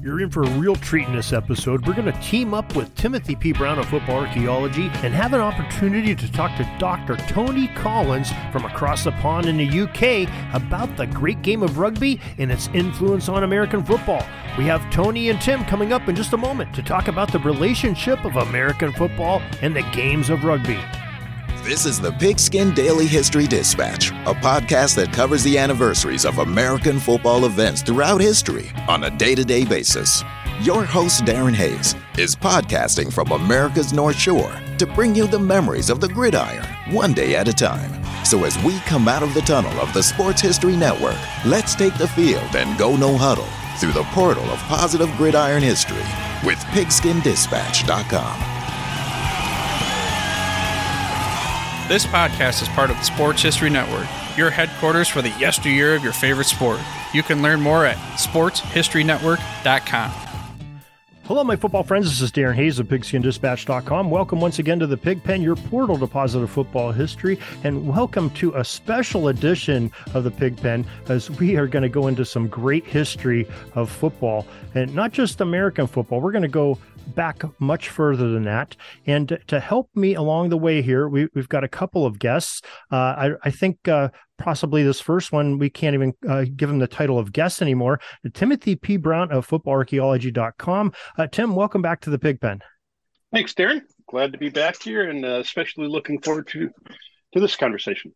You're in for a real treat in this episode. We're going to team up with Timothy P. Brown of Football Archaeology and have an opportunity to talk to Dr. Tony Collins from across the pond in the UK about the great game of rugby and its influence on American football. We have Tony and Tim coming up in just a moment to talk about the relationship of American football and the games of rugby. This is the Pigskin Daily History Dispatch, a podcast that covers the anniversaries of American football events throughout history on a day to day basis. Your host, Darren Hayes, is podcasting from America's North Shore to bring you the memories of the gridiron one day at a time. So, as we come out of the tunnel of the Sports History Network, let's take the field and go no huddle through the portal of positive gridiron history with pigskindispatch.com. This podcast is part of the Sports History Network, your headquarters for the yesteryear of your favorite sport. You can learn more at sportshistorynetwork.com. Hello, my football friends. This is Darren Hayes of PigskinDispatch.com. Welcome once again to the Pigpen, your portal to positive football history, and welcome to a special edition of the Pigpen as we are going to go into some great history of football and not just American football. We're going to go back much further than that. And to help me along the way here, we, have got a couple of guests. Uh, I, I, think uh, possibly this first one, we can't even uh, give him the title of guest anymore. Timothy P. Brown of footballarchaeology.com. Uh, Tim, welcome back to the Pigpen. Thanks, Darren. Glad to be back here and uh, especially looking forward to, to this conversation.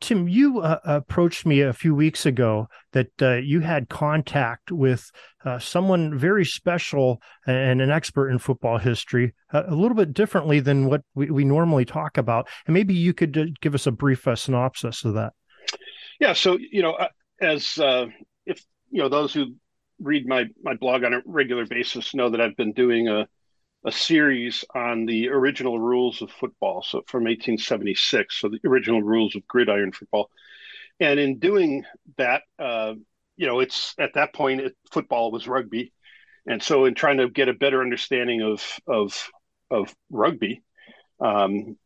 Tim, you uh, approached me a few weeks ago that uh, you had contact with uh, someone very special and an expert in football history, uh, a little bit differently than what we, we normally talk about. And maybe you could uh, give us a brief uh, synopsis of that. Yeah. So, you know, as if, you know, those who read my, my blog on a regular basis know that I've been doing a a series on the original rules of football, so from 1876, so the original rules of gridiron football. And in doing that, uh, you know, it's at that point it, football was rugby, and so in trying to get a better understanding of of of rugby, um,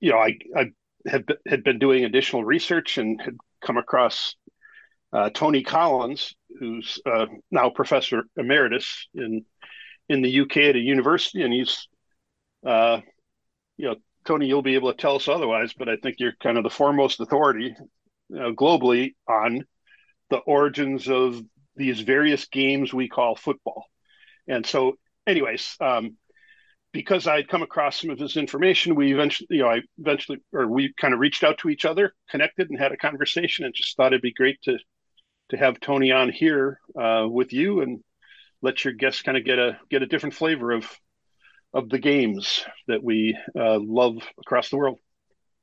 you know, I I had had been doing additional research and had come across uh, Tony Collins, who's uh, now professor emeritus in in the UK at a university, and he's, uh, you know, Tony, you'll be able to tell us otherwise, but I think you're kind of the foremost authority uh, globally on the origins of these various games we call football. And so, anyways, um, because I had come across some of his information, we eventually, you know, I eventually, or we kind of reached out to each other, connected, and had a conversation, and just thought it'd be great to to have Tony on here uh, with you and let your guests kind of get a get a different flavor of of the games that we uh, love across the world.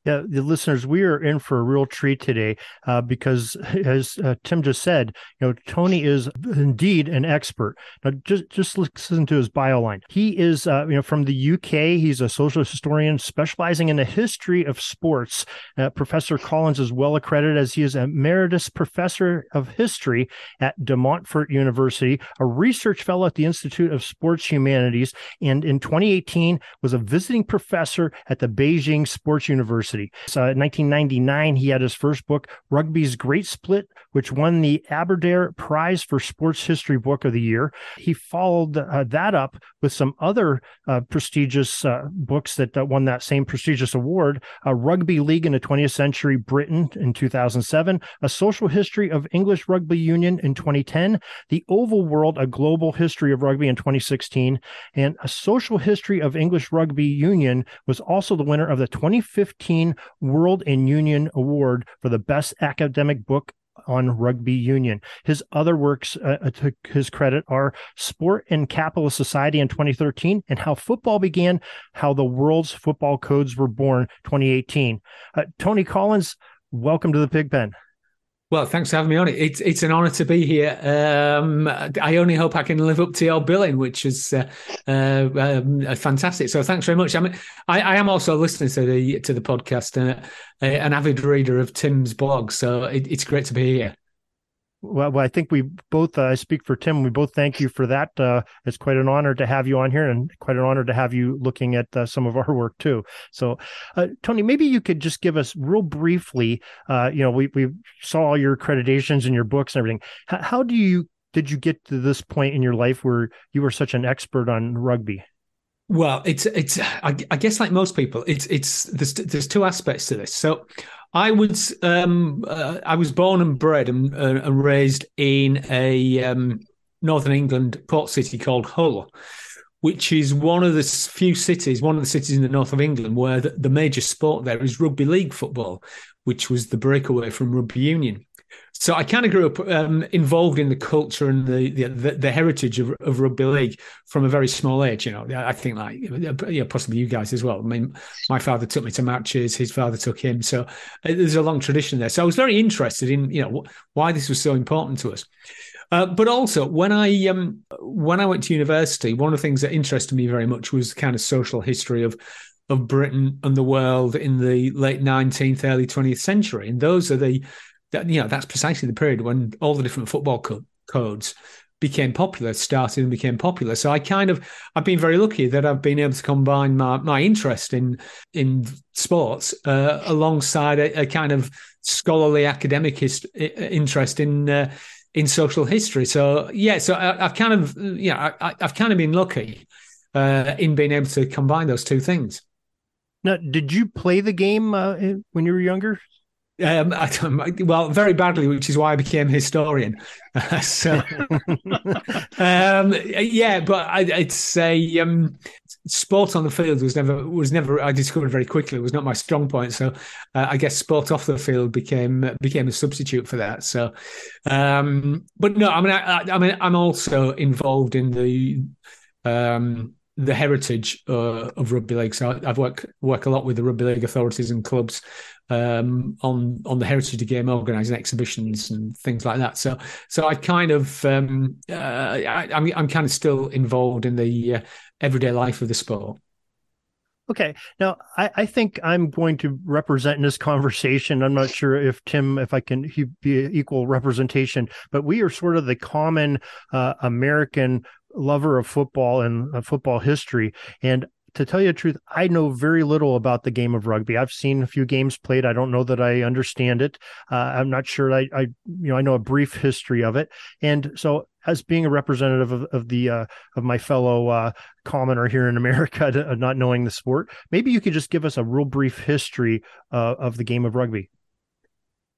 Yeah, the listeners, we are in for a real treat today uh, because, as uh, Tim just said, you know, Tony is indeed an expert. Now, just just listen to his bio line. He is, uh, you know, from the UK. He's a social historian specializing in the history of sports. Uh, professor Collins is well accredited as he is emeritus professor of history at De Montfort University, a research fellow at the Institute of Sports Humanities, and in 2018 was a visiting professor at the Beijing Sports University. University. So in 1999, he had his first book, Rugby's Great Split, which won the Aberdare Prize for Sports History Book of the Year. He followed uh, that up with some other uh, prestigious uh, books that won that same prestigious award Rugby League in the 20th Century Britain in 2007, A Social History of English Rugby Union in 2010, The Oval World, A Global History of Rugby in 2016, and A Social History of English Rugby Union was also the winner of the 2015 World and Union Award for the best academic book on rugby union. His other works uh, uh to his credit are Sport and Capitalist Society in 2013 and How Football Began, How the World's Football Codes Were Born 2018. Uh, Tony Collins, welcome to the Pig Pen. Well, thanks for having me on it. It's it's an honour to be here. Um, I only hope I can live up to your billing, which is uh, uh, um, fantastic. So thanks very much. I mean, I, I, am also listening to the to the podcast, uh, an avid reader of Tim's blog. So it, it's great to be here. Well, I think we both, uh, I speak for Tim, we both thank you for that. Uh, it's quite an honor to have you on here and quite an honor to have you looking at uh, some of our work too. So, uh, Tony, maybe you could just give us real briefly, uh, you know, we, we saw all your accreditations and your books and everything. How, how do you, did you get to this point in your life where you were such an expert on rugby? Well, it's it's I, I, guess like most people, it's it's there's there's two aspects to this. So, I was um, uh, I was born and bred and, uh, and raised in a um, northern England port city called Hull, which is one of the few cities, one of the cities in the north of England where the, the major sport there is rugby league football, which was the breakaway from rugby union. So I kind of grew up um, involved in the culture and the the, the heritage of, of, rugby league from a very small age. You know, I think like yeah, possibly you guys as well. I mean, my father took me to matches, his father took him, so uh, there's a long tradition there. So I was very interested in you know why this was so important to us. Uh, but also when I um, when I went to university, one of the things that interested me very much was kind of social history of of Britain and the world in the late 19th, early 20th century, and those are the that you know that's precisely the period when all the different football co- codes became popular, started and became popular. So I kind of I've been very lucky that I've been able to combine my my interest in in sports uh, alongside a, a, kind of scholarly academic hist- interest in uh, in social history. So yeah, so I, have kind of yeah I, have kind of been lucky uh, in being able to combine those two things. Now, did you play the game uh, when you were younger? Um, well, very badly, which is why I became a historian. so, um, yeah, but I, would say um, sport on the field was never was never. I discovered very quickly it was not my strong point. So, uh, I guess sport off the field became became a substitute for that. So, um, but no, I mean, I, I mean, I'm also involved in the um, the heritage uh, of rugby league. So I've worked work a lot with the rugby league authorities and clubs um, on on the heritage of the game, organising exhibitions and things like that. So so I kind of um, uh, I, am I'm, I'm kind of still involved in the uh, everyday life of the sport. Okay. Now, I, I, think I'm going to represent in this conversation. I'm not sure if Tim, if I can he, be equal representation, but we are sort of the common uh, American lover of football and uh, football history. And to tell you the truth, I know very little about the game of rugby. I've seen a few games played. I don't know that I understand it. Uh, I'm not sure. I, I, you know, I know a brief history of it. And so, as being a representative of, of the uh, of my fellow uh, commoner here in America, to, not knowing the sport, maybe you could just give us a real brief history uh, of the game of rugby.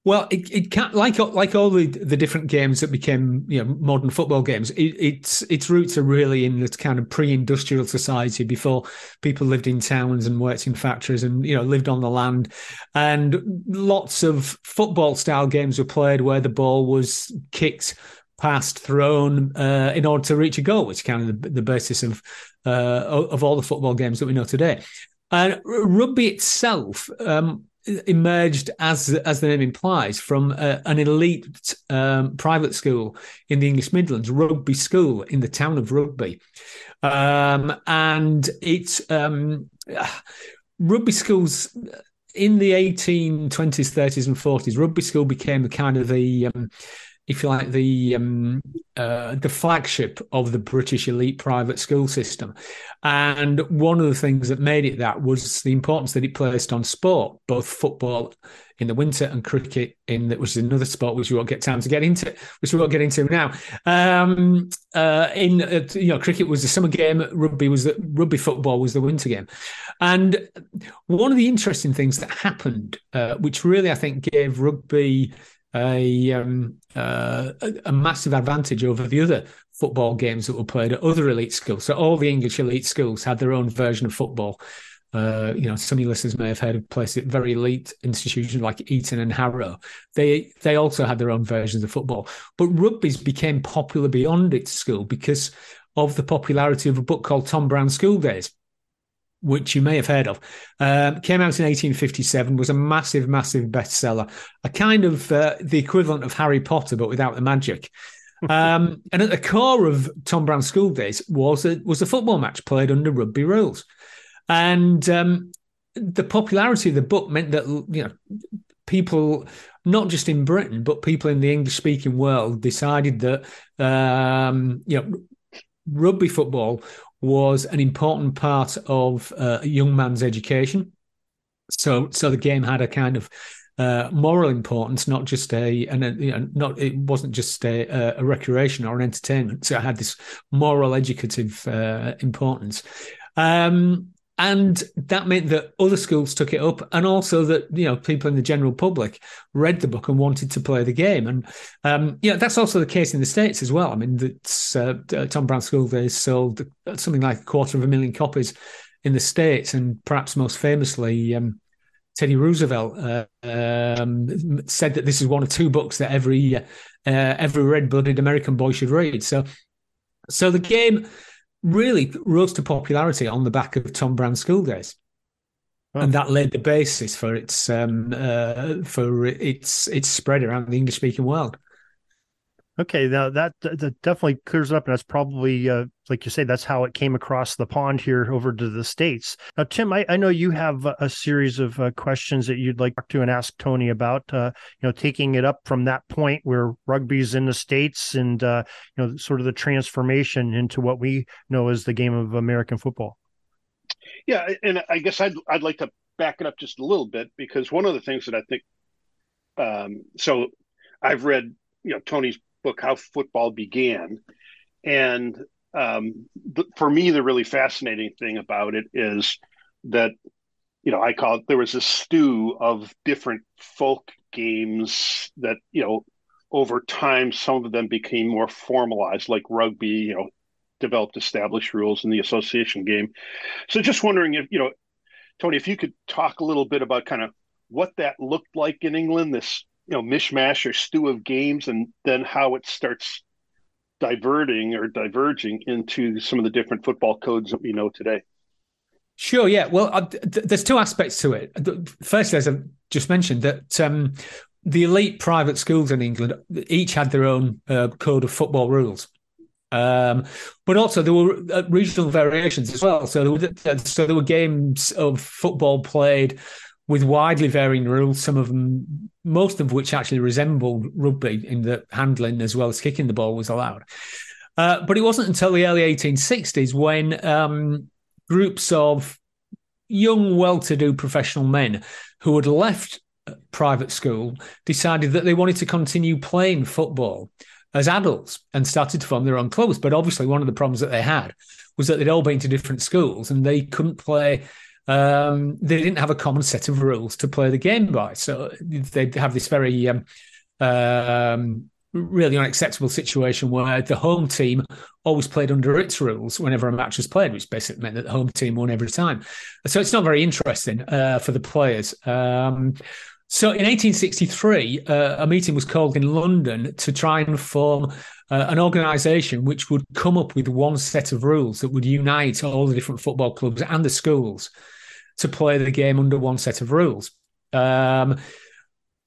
Well, it, it can't like like all the, the different games that became you know modern football games. It, its its roots are really in this kind of pre-industrial society before people lived in towns and worked in factories and you know lived on the land, and lots of football style games were played where the ball was kicked, passed, thrown uh, in order to reach a goal, which is kind of the, the basis of uh, of all the football games that we know today. And rugby itself. Um, emerged as as the name implies from uh, an elite um, private school in the English Midlands, Rugby School in the town of Rugby, um, and it's um, rugby schools in the 1820s, 30s, and 40s. Rugby school became the kind of the if you like, the um, uh, the flagship of the British elite private school system. And one of the things that made it that was the importance that it placed on sport, both football in the winter and cricket in that, is another sport which we won't get time to get into, which we won't get into now. Um, uh, in uh, you know, cricket was the summer game, rugby was the rugby football was the winter game, and one of the interesting things that happened, uh, which really I think gave rugby a, um, uh, a massive advantage over the other football games that were played at other elite schools. So all the English elite schools had their own version of football. Uh, you know, some of your listeners may have heard of places, at very elite institutions like Eton and Harrow. They they also had their own versions of football. But rugby's became popular beyond its school because of the popularity of a book called Tom Brown's School Days, which you may have heard of, um, came out in 1857, was a massive, massive bestseller, a kind of uh, the equivalent of Harry Potter, but without the magic. Um, and at the core of Tom Brown's school days was a, was a football match played under rugby rules. And um, the popularity of the book meant that you know people not just in Britain but people in the English speaking world decided that um, you know rugby football was an important part of uh, a young man's education. So so the game had a kind of uh, moral importance, not just a and a, you know, not it wasn't just a, a, recreation or an entertainment. So it had this moral educative uh, importance. Um, and that meant that other schools took it up and also that you know people in the general public read the book and wanted to play the game. And um, yeah that's also the case in the states as well. I mean that's uh, tom brown school days sold something like a quarter of a million copies in the states and perhaps most famously um, teddy roosevelt uh, um, said that this is one of two books that every uh, every red-blooded american boy should read. So so the game really rose to popularity on the back of Tom Brown's School Days. And that laid the basis for its um, uh, for its its spread around the English speaking world. Okay, now that, that definitely clears it up, and that's probably, uh, like you say, that's how it came across the pond here over to the states. Now, Tim, I, I know you have a, series of uh, questions that you'd like to and ask Tony about. Uh, you know, taking it up from that point where rugby's in the states, and uh, you know, sort of the transformation into what we know as the game of American football. Yeah, and I guess I'd I'd like to back it up just a little bit because one of the things that I think, um, so I've read you know Tony's book, How Football Began. And um, for me, the really fascinating thing about it is that, you know, I call it, there was a stew of different folk games that, you know, over time, some of them became more formalized, like rugby, you know, developed established rules in the association game. So just wondering if, you know, Tony, if you could talk a little bit about kind of what that looked like in England, this you know mishmash or stew of games, and then how it starts diverting or diverging into some of the different football codes that we know today. Sure. Yeah. Well, uh, th- there's two aspects to it. First, as I just mentioned, that um, the elite private schools in England each had their own uh, code of football rules. Um, but also there were uh, regional variations as well. So there were, so there were games of football played with widely varying rules, some of them, most of which actually resembled rugby in the handling as well as kicking the ball was allowed. Uh, but it wasn't until the early 1860s when um, groups of young, well to do professional men who had left private school decided that they wanted to continue playing football as adults and started to form their own clubs. But obviously, one of the problems that they had was that they'd all been to different schools and they couldn't play um, they didn't have a common set of rules to play the game by. So they'd have this very um, um, really unacceptable situation where the home team always played under its rules whenever a match was played, which basically meant that the home team won every time. So it's not very interesting uh, for the players. Um, so in 1863, uh, a meeting was called in London to try and form uh, an organisation which would come up with one set of rules that would unite all the different football clubs and the schools to play the game under one set of rules, um,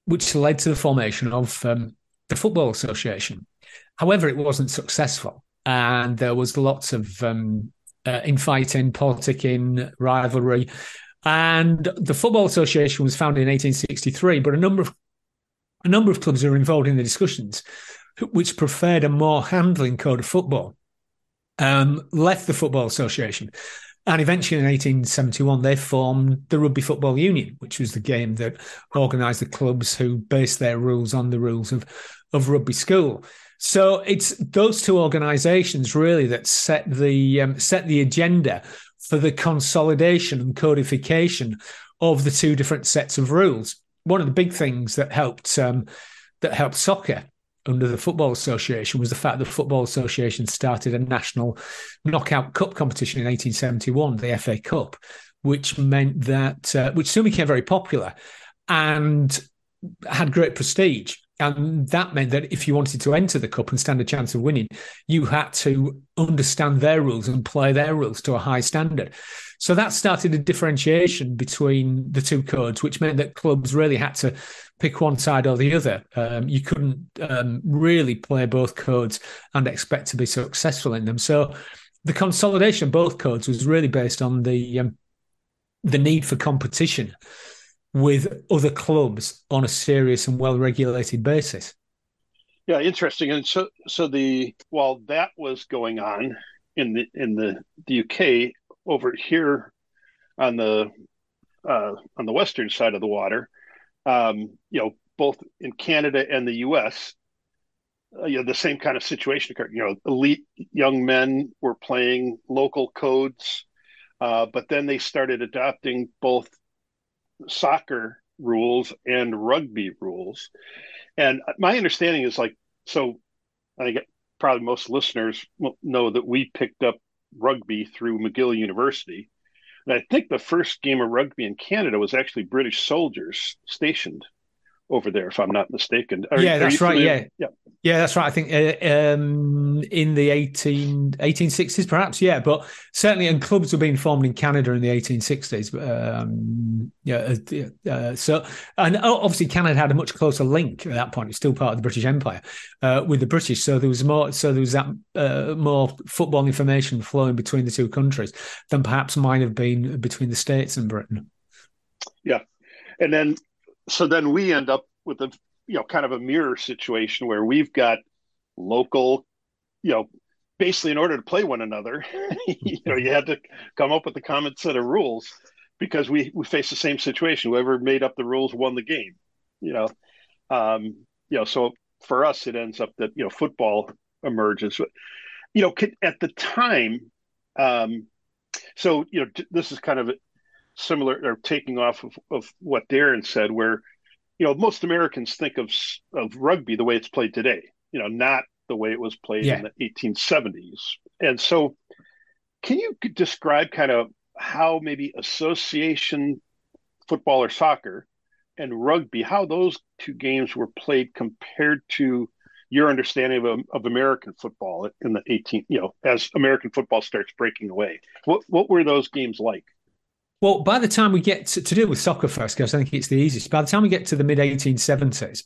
which led to the formation of um, the Football Association. However, it wasn't successful, and there was lots of um, uh, infighting, politicking, rivalry. And the Football Association was founded in 1863, but a number of a number of clubs were involved in the discussions, which preferred a more handling code of football. Um, left the Football Association. And eventually in 1871, they formed the Rugby Football Union, which was the game that organised the clubs who based their rules on the rules of, of rugby school. So it's those two organisations really that set the um, set the agenda for the consolidation and codification of the two different sets of rules. One of the big things that helped um, that helped soccer under the Football Association was the fact that the Football Association started a national knockout cup competition in 1871, the FA Cup, which meant that, uh, which soon became very popular and had great prestige. And that meant that if you wanted to enter the cup and stand a chance of winning, you had to understand their rules and play their rules to a high standard. So that started a differentiation between the two codes, which meant that clubs really had to pick one side or the other. Um, you couldn't um, really play both codes and expect to be successful in them. So the consolidation of both codes was really based on the um, the need for competition with other clubs on a serious and well regulated basis. Yeah, interesting. And so, so the while that was going on in the in the, the UK over here on the uh, on the western side of the water, um, you know, both in Canada and the U.S., uh, you know, the same kind of situation occurred. You know, elite young men were playing local codes, uh, but then they started adopting both soccer rules and rugby rules. And my understanding is like, so I think probably most listeners will know that we picked up rugby through McGill University. And I think the first game of rugby in Canada was actually British soldiers stationed over there, if I'm not mistaken. Are, yeah, that's right. Yeah. yeah, yeah, that's right. I think uh, um, in the 18, 1860s, perhaps. Yeah, but certainly, and clubs were being formed in Canada in the 1860s. Um, yeah, uh, uh, so and obviously Canada had a much closer link at that point. It's still part of the British Empire uh, with the British, so there was more. So there was that uh, more football information flowing between the two countries than perhaps might have been between the states and Britain. Yeah, and then so then we end up with a you know kind of a mirror situation where we've got local you know basically in order to play one another you know you had to come up with a common set of rules because we we face the same situation. Whoever made up the rules won the game you know. Um you know so for us it ends up that you know football emerges. You know at the time um so you know this is kind of similar or taking off of, of what Darren said, where you know most Americans think of of rugby the way it's played today, you know, not the way it was played yeah. in the 1870s. And so, can you describe kind of how maybe association football or soccer and rugby, how those two games were played compared to your understanding of, of American football in the 18, you know, as American football starts breaking away? What what were those games like? Well, by the time we get to, to deal with soccer first, because I think it's the easiest, by the time we get to the mid 1870s,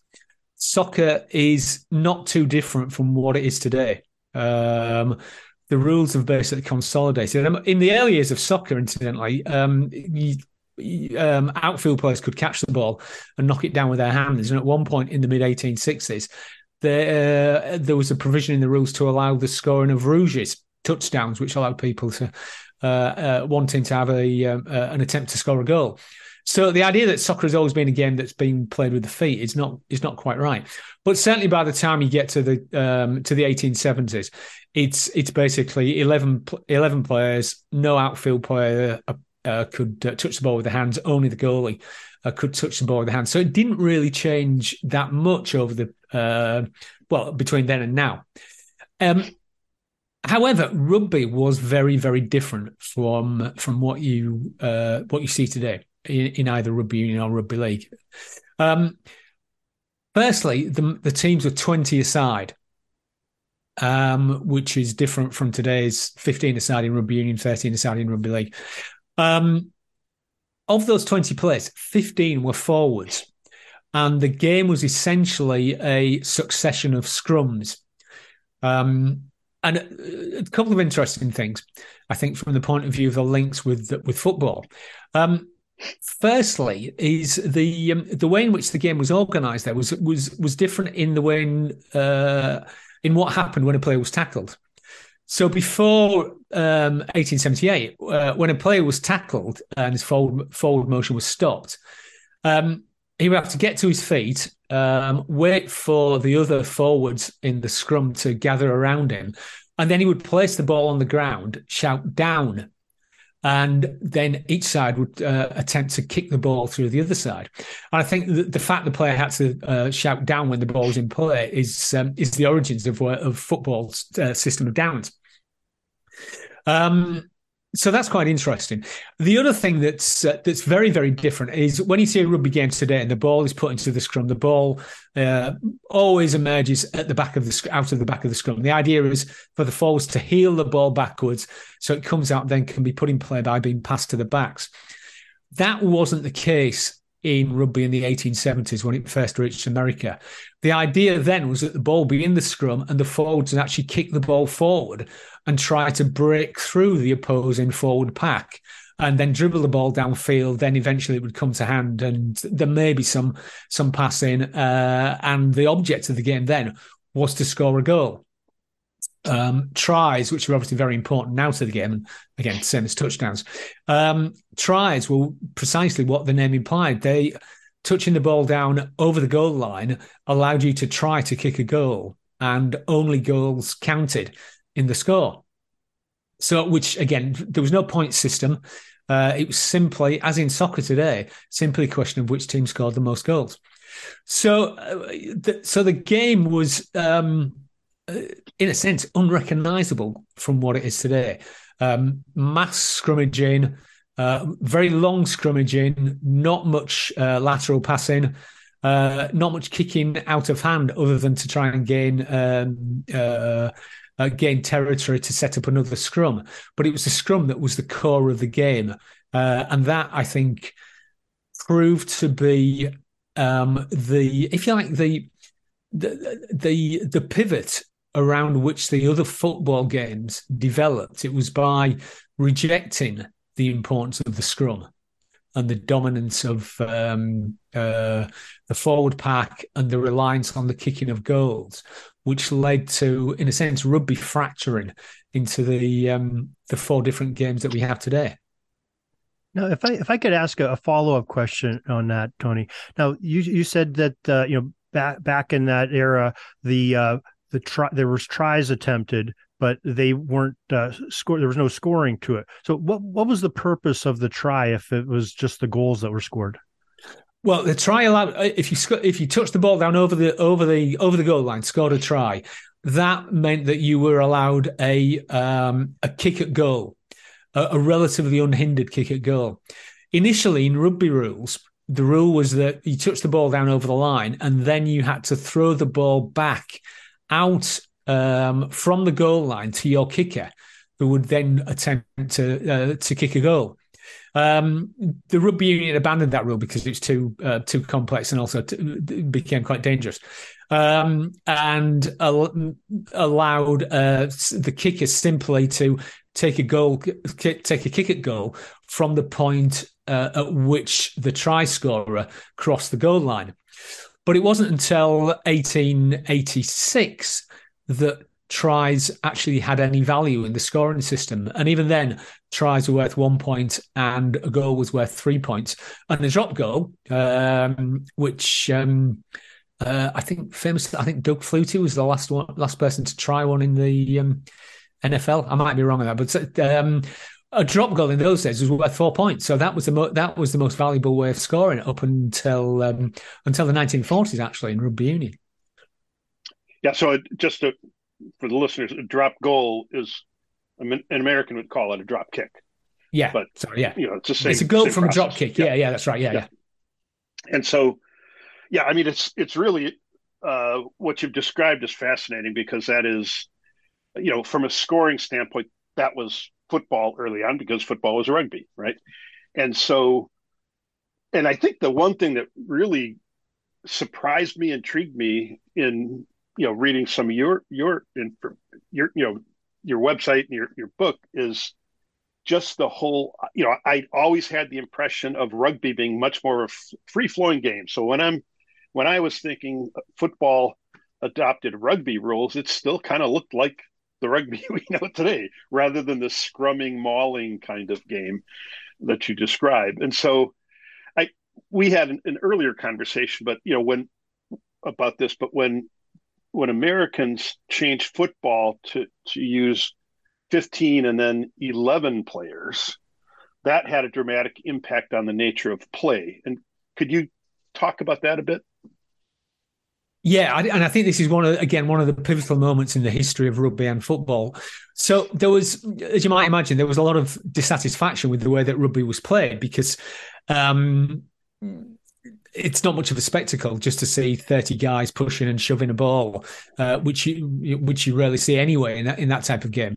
soccer is not too different from what it is today. Um, the rules have basically consolidated. In the early years of soccer, incidentally, um, you, um, outfield players could catch the ball and knock it down with their hands. And at one point in the mid 1860s, there, uh, there was a provision in the rules to allow the scoring of rouges, touchdowns, which allowed people to wanting to have a um, uh, an attempt to score a goal. So the idea that soccer has always been a game that's been played with the feet is not is not quite right. But certainly by the time you get to the um, to the 1870s, it's it's basically 11, 11 players, no outfield player uh, uh, could uh, touch the ball with the hands. Only the goalie uh, could touch the ball with the hands. So it didn't really change that much over the well between then and now. Um, However, rugby was very, very different from from what you uh, what you see today in, in, either rugby union or rugby league. Um, firstly, the, the teams were twenty aside, um, which is different from today's fifteen aside in rugby union, thirteen aside in rugby league. Um, of those twenty players, fifteen were forwards, and the game was essentially a succession of scrums. Um, and a couple of interesting things, I think, from the point of view of the links with with football. Um, firstly, is the um, the way in which the game was organised there was was was different in the way in, uh, in what happened when a player was tackled. So before um, 1878, uh, when a player was tackled and his forward forward motion was stopped, um, he would have to get to his feet, um, wait for the other forwards in the scrum to gather around him, and then he would place the ball on the ground, shout down, and then each side would uh, attempt to kick the ball through the other side. And I think the, the fact the player had to uh, shout down when the ball was in play is um, is the origins of of football's uh, system of downs. Um, so that's quite interesting. The other thing that's uh, that's very very different is when you see a rugby game today and the ball is put into the scrum, the ball uh, always emerges at the back of the out of the back of the scrum. The idea is for the forwards to heel the ball backwards, so it comes out then can be put in play by being passed to the backs. That wasn't the case in rugby in the 1870s when it first reached America. The idea then was that the ball be in the scrum and the forwards would actually kick the ball forward and try to break through the opposing forward pack and then dribble the ball downfield. Then eventually it would come to hand, and there may be some some passing. Uh, and the object of the game then was to score a goal. Um, tries, which are obviously very important now to the game, and again, same as touchdowns. Um, tries were precisely what the name implied. They touching the ball down over the goal line allowed you to try to kick a goal, and only goals counted in the score. So, which again, there was no point system. Uh, it was simply, as in soccer today, simply a question of which team scored the most goals. So, uh, the, so the game was, um, in a sense, unrecognizable from what it is today. Um, mass scrummaging, uh, very long scrummaging, not much uh, lateral passing. Uh, not much kicking out of hand, other than to try and gain um, uh, uh, gain territory to set up another scrum. But it was the scrum that was the core of the game. Uh, and that, I think, proved to be um, the, if you like, the, the, the, the pivot around which the other football games developed. It was by rejecting the importance of the scrum and the dominance of um, uh, the forward pack and the reliance on the kicking of goals, which led to, in a sense, rugby fracturing into the um, the four different games that we have today. Now, if I if I could ask a, a follow up question on that, Tony. Now, you you said that uh, you know back back in that era, the uh, the try there was tries attempted, but they weren't uh, score. There was no scoring to it. So, what what was the purpose of the try if it was just the goals that were scored? Well, the try allowed uh, if you if you touch the ball down over the over the over the goal line, scored a try. That meant that you were allowed a um, a kick at goal, a, a relatively unhindered kick at goal. Initially, in rugby rules, the rule was that you touched the ball down over the line, and then you had to throw the ball back out um, from the goal line to your kicker, who would then attempt to uh, to kick a goal. Um, the rugby union abandoned that rule because it's too uh, too complex and also t- became quite dangerous, um, and al- allowed uh, the kicker simply to take a goal, kick, take a kick at goal from the point uh, at which the try scorer crossed the goal line. But it wasn't until 1886 that tries actually had any value in the scoring system. And even then, tries were worth one point and a goal was worth three points. And a drop goal, um, which um, uh, I think famous, I think Doug Flutie was the last one, last person to try one in the um, NFL. I might be wrong on that, but um, a drop goal in those days was worth four points. So that was the mo- that was the most valuable way of scoring up until um, until the 1940s, actually, in rugby union. Yeah, so just to for the listeners, a drop goal is an American would call it a drop kick. Yeah, but sorry, yeah, you know, it's the same. It's a goal from process. a drop kick. Yeah. yeah, yeah, that's right. Yeah, yeah, yeah. And so, yeah, I mean, it's it's really uh, what you've described is fascinating because that is, you know, from a scoring standpoint, that was football early on because football was rugby, right? And so, and I think the one thing that really surprised me, intrigued me in you know reading some of your your your you know your website and your your book is just the whole you know i always had the impression of rugby being much more of a free flowing game so when i'm when i was thinking football adopted rugby rules it still kind of looked like the rugby we know today rather than the scrumming mauling kind of game that you describe and so i we had an, an earlier conversation but you know when about this but when when Americans changed football to to use 15 and then 11 players, that had a dramatic impact on the nature of play. And could you talk about that a bit? Yeah, and I think this is one of again one of the pivotal moments in the history of rugby and football. So there was, as you might imagine, there was a lot of dissatisfaction with the way that rugby was played because um, it's not much of a spectacle just to see 30 guys pushing and shoving a ball, uh, which you which you rarely see anyway in that in that type of game.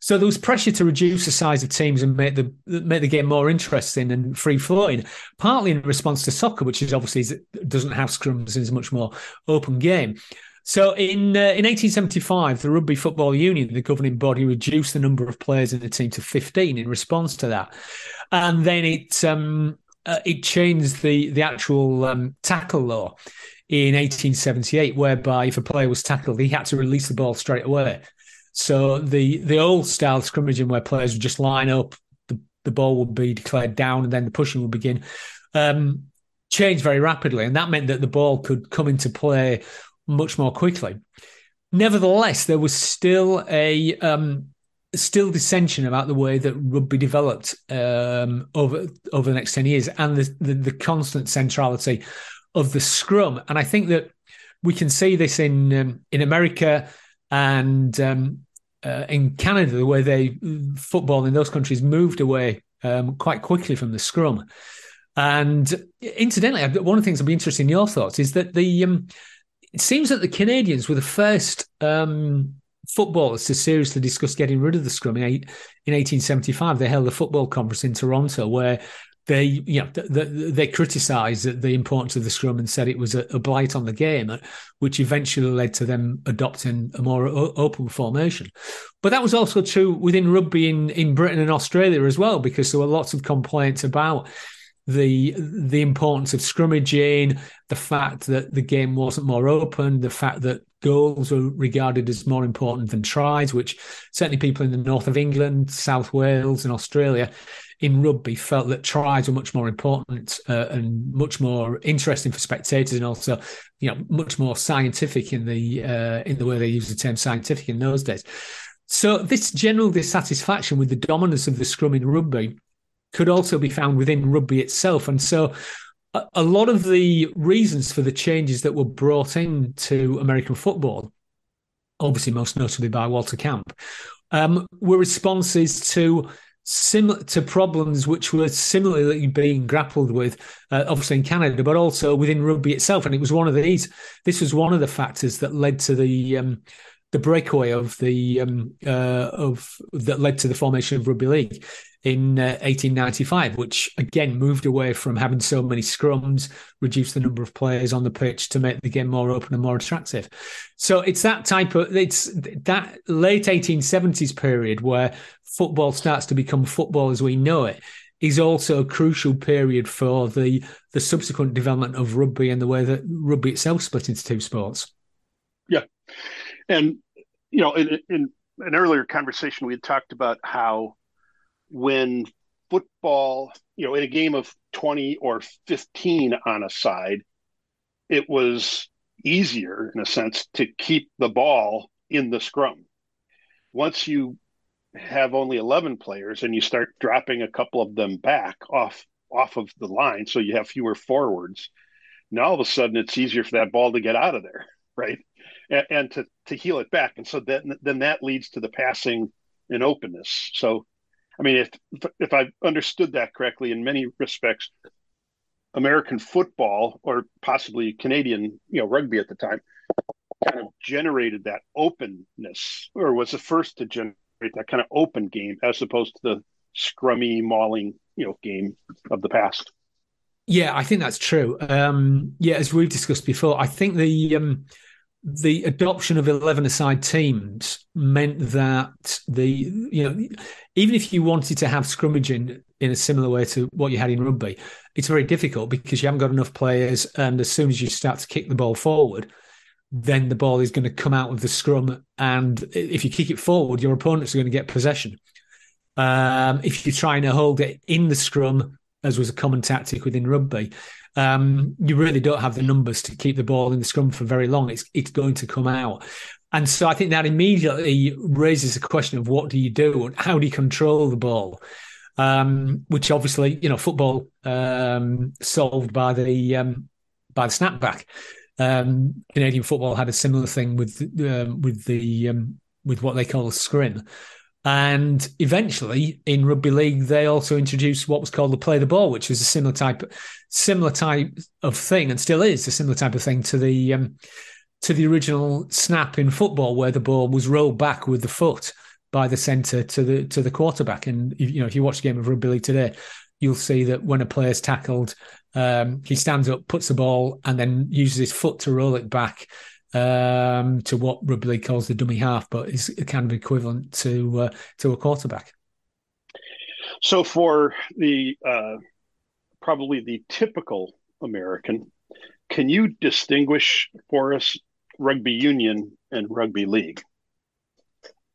So there was pressure to reduce the size of teams and make the make the game more interesting and free flowing, partly in response to soccer, which is obviously doesn't have scrums and is a much more open game. So in uh, in 1875, the Rugby Football Union, the governing body, reduced the number of players in the team to 15 in response to that, and then it um, uh, it changed the the actual um, tackle law in 1878, whereby if a player was tackled, he had to release the ball straight away. So the the old style scrimmaging where players would just line up, the, the ball would be declared down, and then the pushing would begin. Um, changed very rapidly, and that meant that the ball could come into play much more quickly. Nevertheless, there was still a um, still dissension about the way that rugby developed um, over over the next 10 years and the, the, the constant centrality of the scrum. And i think that we can see this in um, in america and um, uh, in canada the way they football in those countries moved away um, quite quickly from the scrum. And incidentally one of the things i'd be interested in your thoughts is that the um, it seems that the canadians were the first um, footballers to seriously discuss getting rid of the scrum in, in 1875. They held a football conference in Toronto where they, you know, the, the, they criticised the importance of the scrum and said it was a, a, blight on the game, which eventually led to them adopting a more o- open formation. But that was also true within rugby in, in Britain and Australia as well, because there were lots of complaints about the the importance of scrummaging, the fact that the game wasn't more open, the fact that goals were regarded as more important than tries, which certainly people in the north of England, South Wales, and Australia in rugby felt that tries were much more important uh, and much more interesting for spectators, and also, you know, much more scientific in the uh, in the way they use the term scientific in those days. So this general dissatisfaction with the dominance of the scrum in rugby could also be found within rugby itself. And so a, a lot of the reasons for the changes that were brought into American football, obviously most notably by Walter Camp, um, were responses to similar to problems which were similarly being grappled with, uh, obviously in Canada, but also within rugby itself. And it was one of these. This was one of the factors that led to the um, the breakaway of the um, uh, of that led to the formation of rugby league in uh, 1895, which again moved away from having so many scrums, reduced the number of players on the pitch to make the game more open and more attractive. So it's that type of it's that late 1870s period where football starts to become football as we know it is also a crucial period for the the subsequent development of rugby and the way that rugby itself split into two sports. Yeah, and you know, in, in an earlier conversation, we had talked about how when football, you know, in a game of 20 or 15 on a side, it was easier in a sense to keep the ball in the scrum. Once you have only 11 players and you start dropping a couple of them back off off of the line so you have fewer forwards now all of a sudden it's easier for that ball to get out of there right? And, and to to heel it back. And so then then that leads to the passing and openness. So I mean, if if I've understood that correctly, in many respects, American football or possibly Canadian, you know, rugby at the time, kind of generated that openness, or was the first to generate that kind of open game, as opposed to the scrummy, mauling, you know, game of the past. Yeah, I think that's true. Um, yeah, as we've discussed before, I think the um, the adoption of 11 aside teams meant that the you know even if you wanted to have scrummaging in a similar way to what you had in rugby it's very difficult because you haven't got enough players and as soon as you start to kick the ball forward then the ball is going to come out of the scrum and if you kick it forward your opponents are going to get possession. Um, if you're trying to hold it in the scrum as was a common tactic within rugby um, you really don't have the numbers to keep the ball in the scrum for very long. It's it's going to come out. And so I think that immediately raises a question of what do you do and how do you control the ball? Um, which obviously, you know, football um, solved by the um, by the snapback. Um, Canadian football had a similar thing with um, with the with what they call a scrim. And eventually, in rugby league, they also introduced what was called the play the ball, which was a similar type, similar type of thing, and still is a similar type of thing to the um, to the original snap in football, where the ball was rolled back with the foot by the centre to the to the quarterback. And you know, if you watch a game of rugby league today, you'll see that when a player's tackled, um, he stands up, puts the ball, and then uses his foot to roll it back um, to what rugby calls the dummy half, but is kind of equivalent to uh, to a quarterback. So for the uh, probably the typical American, can you distinguish for us rugby union and rugby league?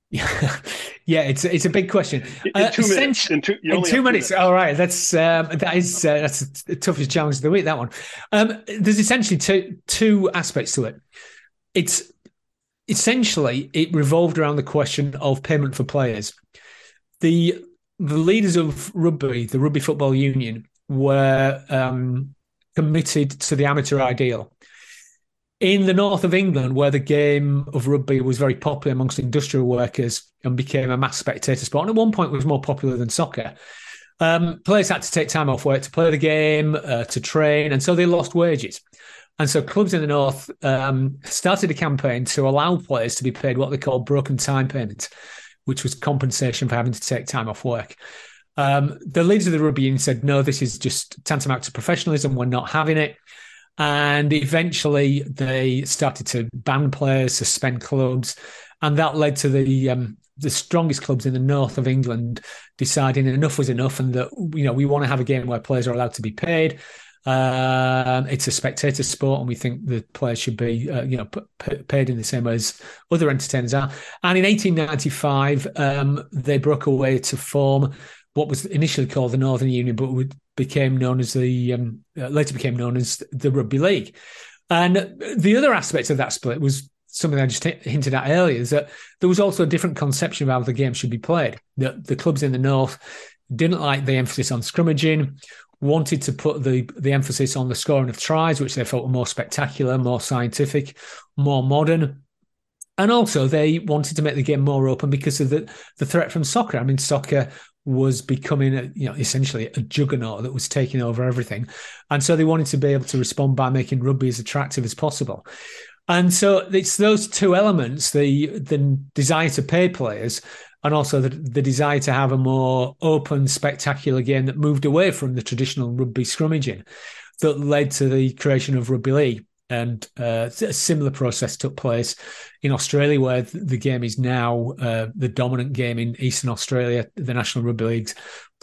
Yeah, yeah, it's it's a big question. In, uh, two minutes. In two, in two, two minutes. minutes. All right, that's um, that is uh, that's the toughest challenge of the week. That one. Um, there's essentially two two aspects to it it's essentially it revolved around the question of payment for players. The the leaders of rugby, the Rugby Football Union, were um, committed to the amateur ideal. In the north of England, where the game of rugby was very popular amongst industrial workers and became a mass spectator sport, and at one point was more popular than soccer, um, players had to take time off work to play the game, uh, to train, and so they lost wages. And so clubs in the north um, started a campaign to allow players to be paid what they call broken time payments, which was compensation for having to take time off work. Um, the leaders of the rugby union said, no, this is just tantamount to professionalism. We're not having it. And eventually they started to ban players, suspend clubs. And that led to the um, the strongest clubs in the north of England deciding enough was enough and that, you know, we want to have a game where players are allowed to be paid. Um, it's a spectator sport, and we think the players should be, uh, you know, p- paid in the same way as other entertainers are. And in 1895, um, they broke away to form what was initially called the Northern Union, but became known as the um, uh, later became known as the Rugby League. And the other aspect of that split was something I just hinted at earlier: is that there was also a different conception of how the game should be played. That the clubs in the north didn't like the emphasis on scrummaging wanted to put the the emphasis on the scoring of tries, which they felt were more spectacular, more scientific, more modern. And also they wanted to make the game more open because of the, the threat from soccer. I mean, soccer was becoming a, you know essentially a juggernaut that was taking over everything. And so they wanted to be able to respond by making rugby as attractive as possible. And so it's those two elements, the the desire to pay players and also the, the desire to have a more open, spectacular game that moved away from the traditional rugby scrummaging that led to the creation of rugby league. And uh, a similar process took place in Australia, where the game is now uh, the dominant game in Eastern Australia. The National Rugby League's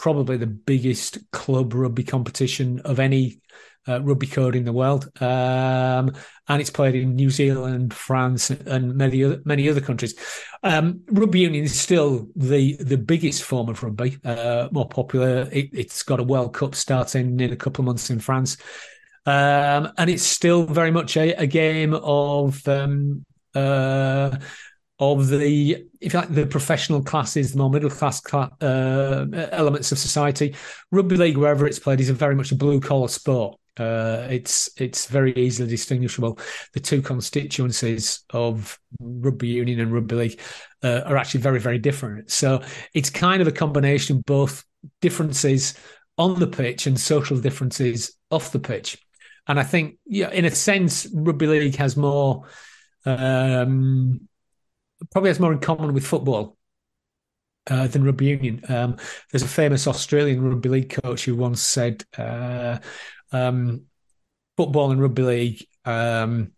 probably the biggest club rugby competition of any uh, rugby code in the world, um, and it's played in New Zealand, France, and many other many other countries. Um, rugby union is still the the biggest form of rugby, uh, more popular. It, has got a World Cup starting in a couple of months in France, um, and it's still very much a, a game of. Um, uh, of the, if you like, the professional classes, the more middle class uh, elements of society. Rugby league, wherever it's played, is a very much a blue collar sport. Uh, it's it's very easily distinguishable. The two constituencies of rugby union and rugby league uh, are actually very very different. So it's kind of a combination of both differences on the pitch and social differences off the pitch. And I think, yeah, in a sense, rugby league has more, um, probably has more in common with football uh, than rugby union. Um, there's a famous Australian rugby league coach who once said, uh, um, football and rugby league um,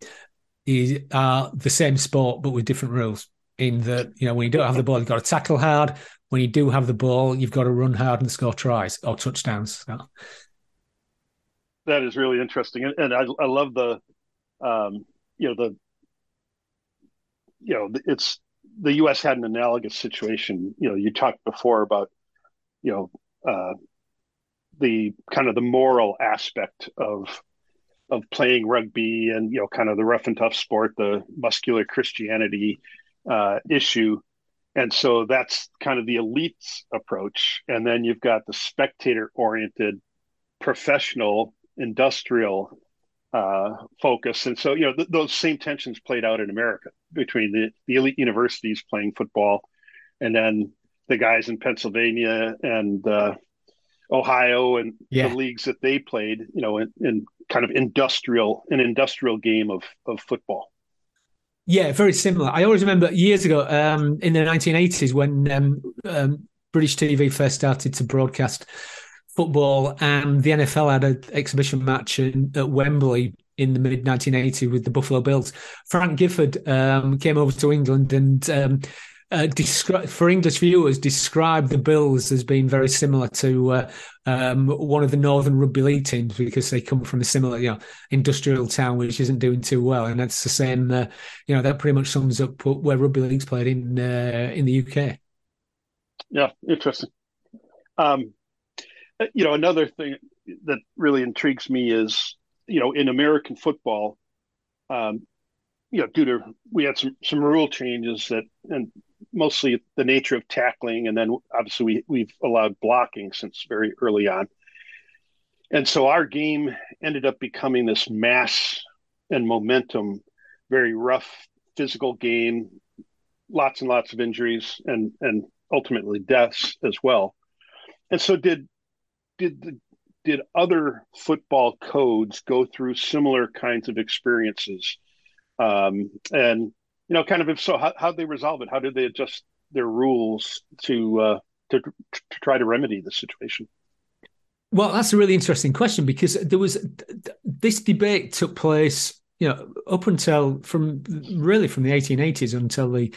is, are the same sport but with different rules. In that, you know, when you don't have the ball, you've got to tackle hard. When you do have the ball, you've got to run hard and score tries or touchdowns. So. That is really interesting, and I, I love the, um, you know, the, you know, it's the U.S. had an analogous situation. You know, you talked before about, you know, uh, the kind of the moral aspect of of playing rugby and you know kind of the rough and tough sport the muscular christianity uh, issue and so that's kind of the elites approach and then you've got the spectator oriented professional industrial uh, focus. And so, you know, th- those same tensions played out in America between the, the elite universities playing football and then the guys in Pennsylvania and uh, Ohio and yeah. the leagues that they played, you know, in, in, kind of industrial, an industrial game of, of football. Yeah, very similar. I always remember years ago um, in the 1980s when um, um, British TV first started to broadcast football, and the NFL had an exhibition match in, at Wembley in the mid 1980s with the Buffalo Bills. Frank Gifford um, came over to England and um, uh, descri- for English viewers described the Bills as being very similar to uh, um, one of the Northern Rugby League teams because they come from a similar, you know, industrial town which isn't doing too well, and that's the same. Uh, you know, that pretty much sums up where rugby league's played in uh, in the UK. Yeah, interesting. Um, you know, another thing that really intrigues me is, you know, in American football, um, you know, due to we had some some rule changes that, and mostly the nature of tackling, and then obviously we we've allowed blocking since very early on, and so our game ended up becoming this mass and momentum, very rough physical game, lots and lots of injuries, and and ultimately deaths as well. And so did did the, did other football codes go through similar kinds of experiences? Um, and you know, kind of if so, how how they resolve it? How did they adjust their rules to uh, to to try to remedy the situation? Well, that's a really interesting question because there was this debate took place, you know, up until from really from the 1880s until the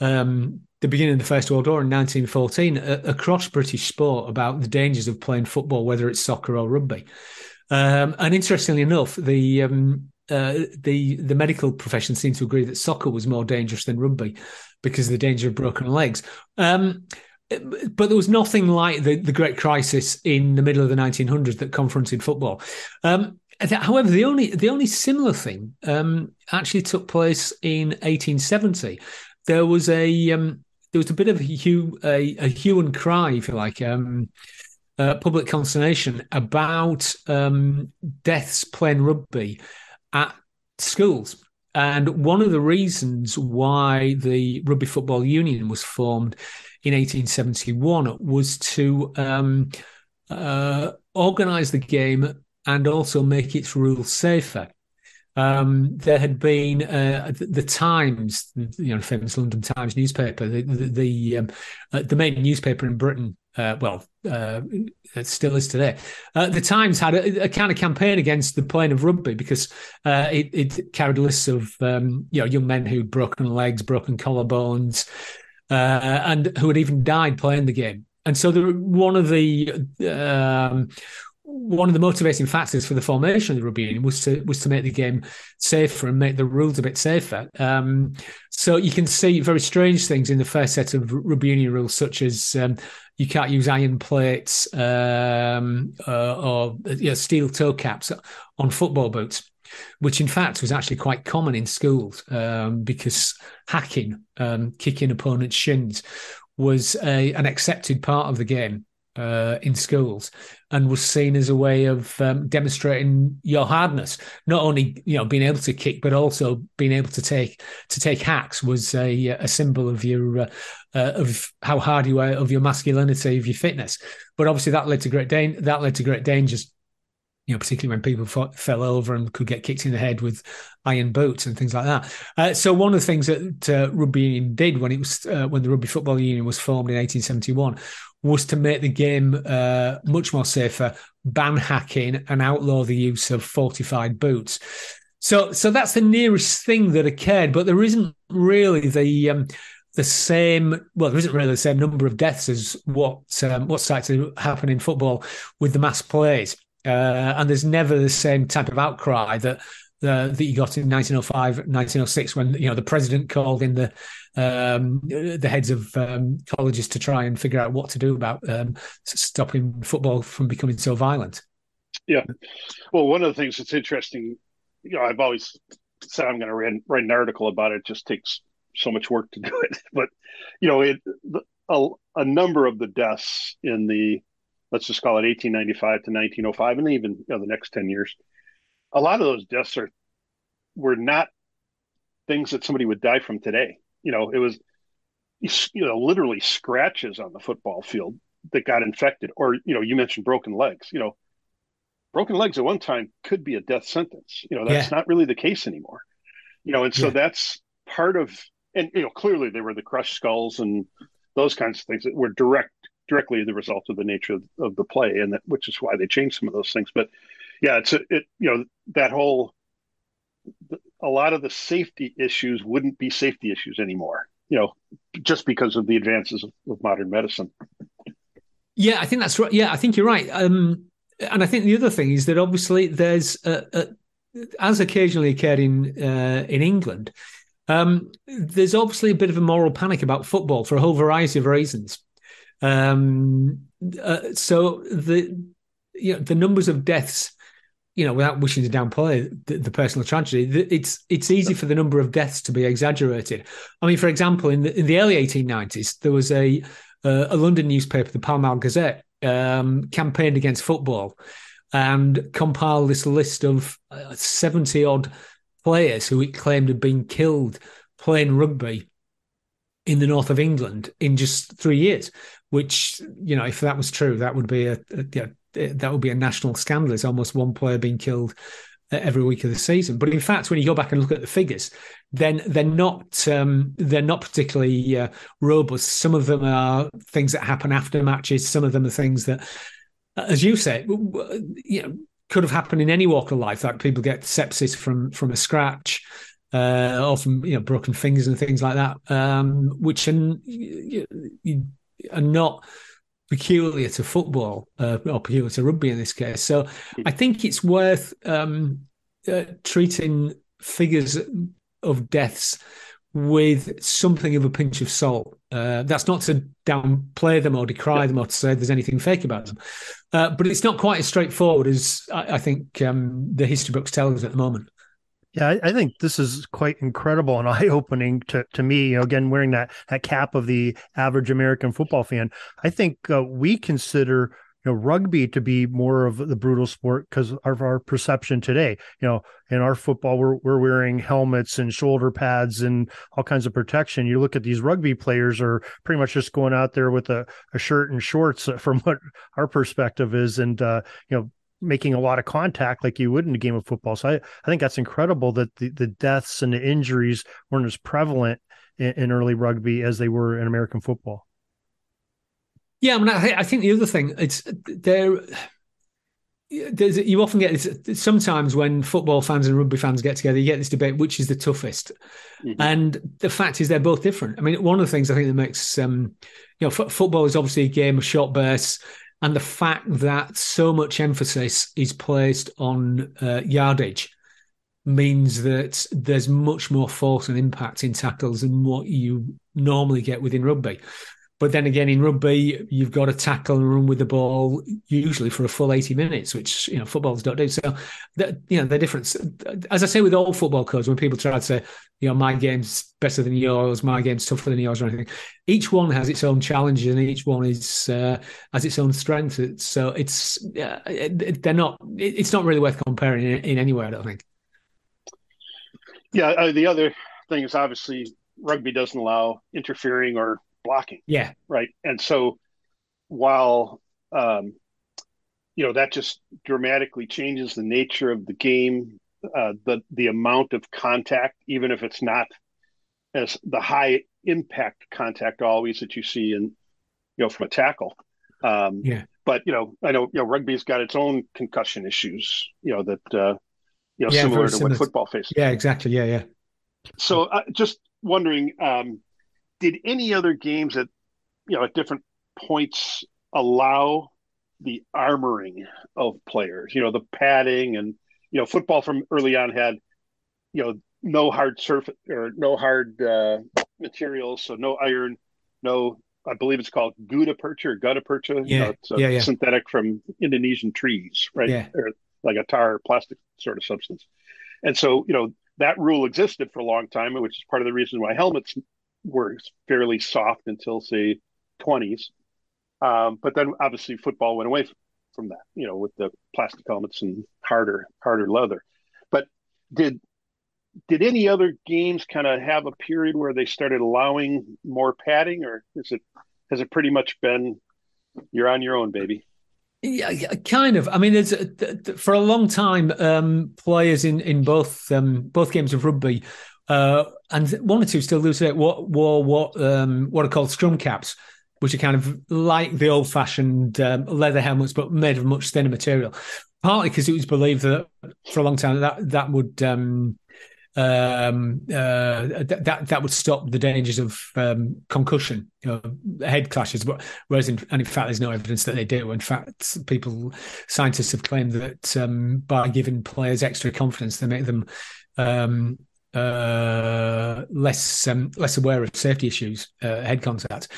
um, the beginning of the First World War in 1914 uh, across British sport about the dangers of playing football, whether it's soccer or rugby. Um, and interestingly enough, the um, uh, the the medical profession seemed to agree that soccer was more dangerous than rugby because of the danger of broken legs. Um, but there was nothing like the, the Great Crisis in the middle of the 1900s that confronted football. Um, however, the only the only similar thing um, actually took place in 1870. There was a um, there was a bit of a hue a, a hue and cry, if you like, um, uh, public consternation about um, deaths playing rugby at schools. And one of the reasons why the Rugby Football Union was formed in 1871 was to um, uh, organise the game and also make its rules safer. Um, there had been uh, the, the, Times, you know, famous London Times newspaper, the the the, um, uh, the main newspaper in Britain. Uh, well, uh, it still is today. Uh, the Times had a, a, kind of campaign against the playing of rugby because uh, it, it, carried lists of um, you know young men who'd broken legs, broken collarbones, and who had even died playing the game. And so one of the um, one of the motivating factors for the formation of the rugby union was to was to make the game safer and make the rules a bit safer. Um, so you can see very strange things in the first set of rugby union rules, such as um, you can't use iron plates um, uh, or you know, steel toe caps on football boots. Which in fact was actually quite common in schools um, because hacking, um, kicking opponents' shins, was a, an accepted part of the game uh, in schools and was seen as a way of um, demonstrating your hardness. Not only you know being able to kick, but also being able to take to take hacks was a, a symbol of your uh, uh, of how hard you were, of your masculinity, of your fitness. But obviously that led to great da- that led to great dangers. You know, particularly when people fell over and could get kicked in the head with iron boots and things like that. Uh, so one of the things that uh, rugby union did when it was uh, when the rugby football union was formed in 1871 was to make the game uh, much more safer, ban hacking, and outlaw the use of fortified boots. So, so that's the nearest thing that occurred, but there isn't really the um, the same. Well, there isn't really the same number of deaths as what um, what started to happen in football with the mass plays, uh, and there's never the same type of outcry that uh, that you got in 1905, 1906, when you know the president called in the um, the heads of um, colleges to try and figure out what to do about um, stopping football from becoming so violent. Yeah, well, one of the things that's interesting, you know, I've always said I'm going to write, write an article about it. it. Just takes so much work to do it, but you know, it a, a number of the deaths in the let's just call it 1895 to 1905, and even you know, the next 10 years a lot of those deaths are were not things that somebody would die from today. You know, it was you know literally scratches on the football field that got infected, or you know, you mentioned broken legs. You know, broken legs at one time could be a death sentence. You know, that's yeah. not really the case anymore. You know, and so yeah. that's part of, and you know, clearly they were the crushed skulls and those kinds of things that were direct directly the result of the nature of, of the play, and that which is why they changed some of those things. But yeah, it's a, it you know that whole a lot of the safety issues wouldn't be safety issues anymore. You know, just because of the advances of, of modern medicine. Yeah, I think that's right. Yeah, I think you're right. Um, and I think the other thing is that obviously there's, a, a, as occasionally occurred in uh, in England, um, there's obviously a bit of a moral panic about football for a whole variety of reasons. Um, uh, so the you know the numbers of deaths, you know, without wishing to downplay the, the, personal tragedy, it's it's easy for the number of deaths to be exaggerated. I mean, for example, in the in the early 1890s, there was a uh, a London newspaper, the Pall Mall Gazette, um, campaigned against football and compiled this list of uh, 70 odd players who it claimed had been killed playing rugby in the north of England in just three years. Which you know, if that was true, that would be a, a yeah, that would be a national scandal. It's almost one player being killed uh, every week of the season. But in fact, when you go back and look at the figures, then they're not um, they're not particularly uh, robust. Some of them are things that happen after matches. Some of them are things that, as you say, you know, could have happened in any walk of life. Like people get sepsis from from a scratch. Uh, or from you know broken fingers and things like that, um, which are, are not peculiar to football uh, or peculiar to rugby in this case. So I think it's worth um, uh, treating figures of deaths with something of a pinch of salt. Uh, that's not to downplay them or decry them or to say there's anything fake about them, uh, but it's not quite as straightforward as I, I think um, the history books tell us at the moment. Yeah, I, I, think this is quite incredible and eye opening to, to me. You know, again, wearing that that cap of the average American football fan, I think uh, we consider you know rugby to be more of the brutal sport because of our perception today. You know in our football we're, we're wearing helmets and shoulder pads and all kinds of protection. You look at these rugby players are pretty much just going out there with a, a shirt and shorts uh, from what our perspective is. And uh, you know making a lot of contact like you would in a game of football so i, I think that's incredible that the, the deaths and the injuries weren't as prevalent in, in early rugby as they were in american football yeah, I mean, I, I think the other thing it's there. There's, you often get this, sometimes when football fans and rugby fans get together, you get this debate which is the toughest, mm-hmm. and the fact is they're both different. I mean, one of the things I think that makes um, you know f- football is obviously a game of short bursts, and the fact that so much emphasis is placed on uh, yardage means that there's much more force and impact in tackles than what you normally get within rugby. But then again, in rugby, you've got to tackle and run with the ball usually for a full 80 minutes, which, you know, footballers don't do. So, that, you know, the difference, as I say with all football codes, when people try to say, you know, my game's better than yours, my game's tougher than yours or anything, each one has its own challenges and each one is, uh, has its own strengths. So it's, uh, they're not, it's not really worth comparing in, in any way, I don't think. Yeah. Uh, the other thing is obviously rugby doesn't allow interfering or blocking. Yeah. Right. And so while, um, you know, that just dramatically changes the nature of the game, uh, the, the amount of contact, even if it's not as the high impact contact always that you see in, you know, from a tackle. Um, yeah. But, you know, I know, you know, rugby's got its own concussion issues, you know, that, uh, you know, yeah, similar to what football faces. Yeah, exactly. Yeah, yeah. So uh, just wondering, um, did any other games at you know at different points allow the armoring of players? You know, the padding and you know, football from early on had you know no hard surface or no hard uh, materials, so no iron, no. I believe it's called gutta percha or gutta percha. Yeah, you know, it's yeah, yeah. synthetic from Indonesian trees, right? Yeah. Or like a tar plastic sort of substance. And so, you know, that rule existed for a long time, which is part of the reason why helmets were fairly soft until say 20s. Um, but then obviously football went away from that, you know, with the plastic helmets and harder, harder leather. But did did any other games kind of have a period where they started allowing more padding, or is it has it pretty much been you're on your own, baby? Yeah, kind of. I mean, there's for a long time, um, players in in both um, both games of rugby, uh, and one or two still do it. What wore what um, what are called scrum caps, which are kind of like the old fashioned um, leather helmets, but made of much thinner material. Partly because it was believed that for a long time that that would um, um, uh, that that would stop the dangers of um, concussion, you know, head clashes. But whereas, in, and in fact, there's no evidence that they do. In fact, people, scientists have claimed that um, by giving players extra confidence, they make them um, uh, less um, less aware of safety issues, uh, head contact.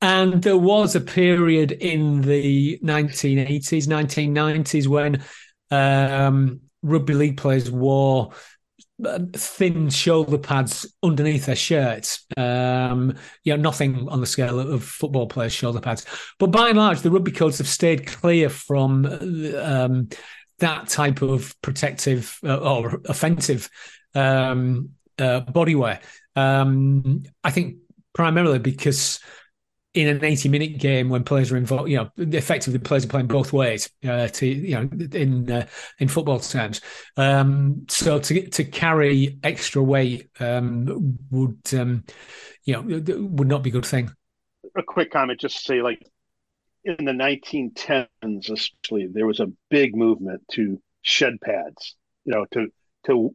And there was a period in the 1980s, 1990s when um, rugby league players wore thin shoulder pads underneath their shirts. Um, you know, nothing on the scale of football players' shoulder pads. But by and large, the rugby codes have stayed clear from um, that type of protective uh, or offensive um, uh, bodywear. Um, I think primarily because in an 80 minute game when players are involved, you know, effectively players are playing both ways, uh, to, you know, in, uh, in football terms. Um, so to, to carry extra weight, um, would, um, you know, would not be a good thing. A quick comment, just to say like in the 1910s, especially there was a big movement to shed pads, you know, to, to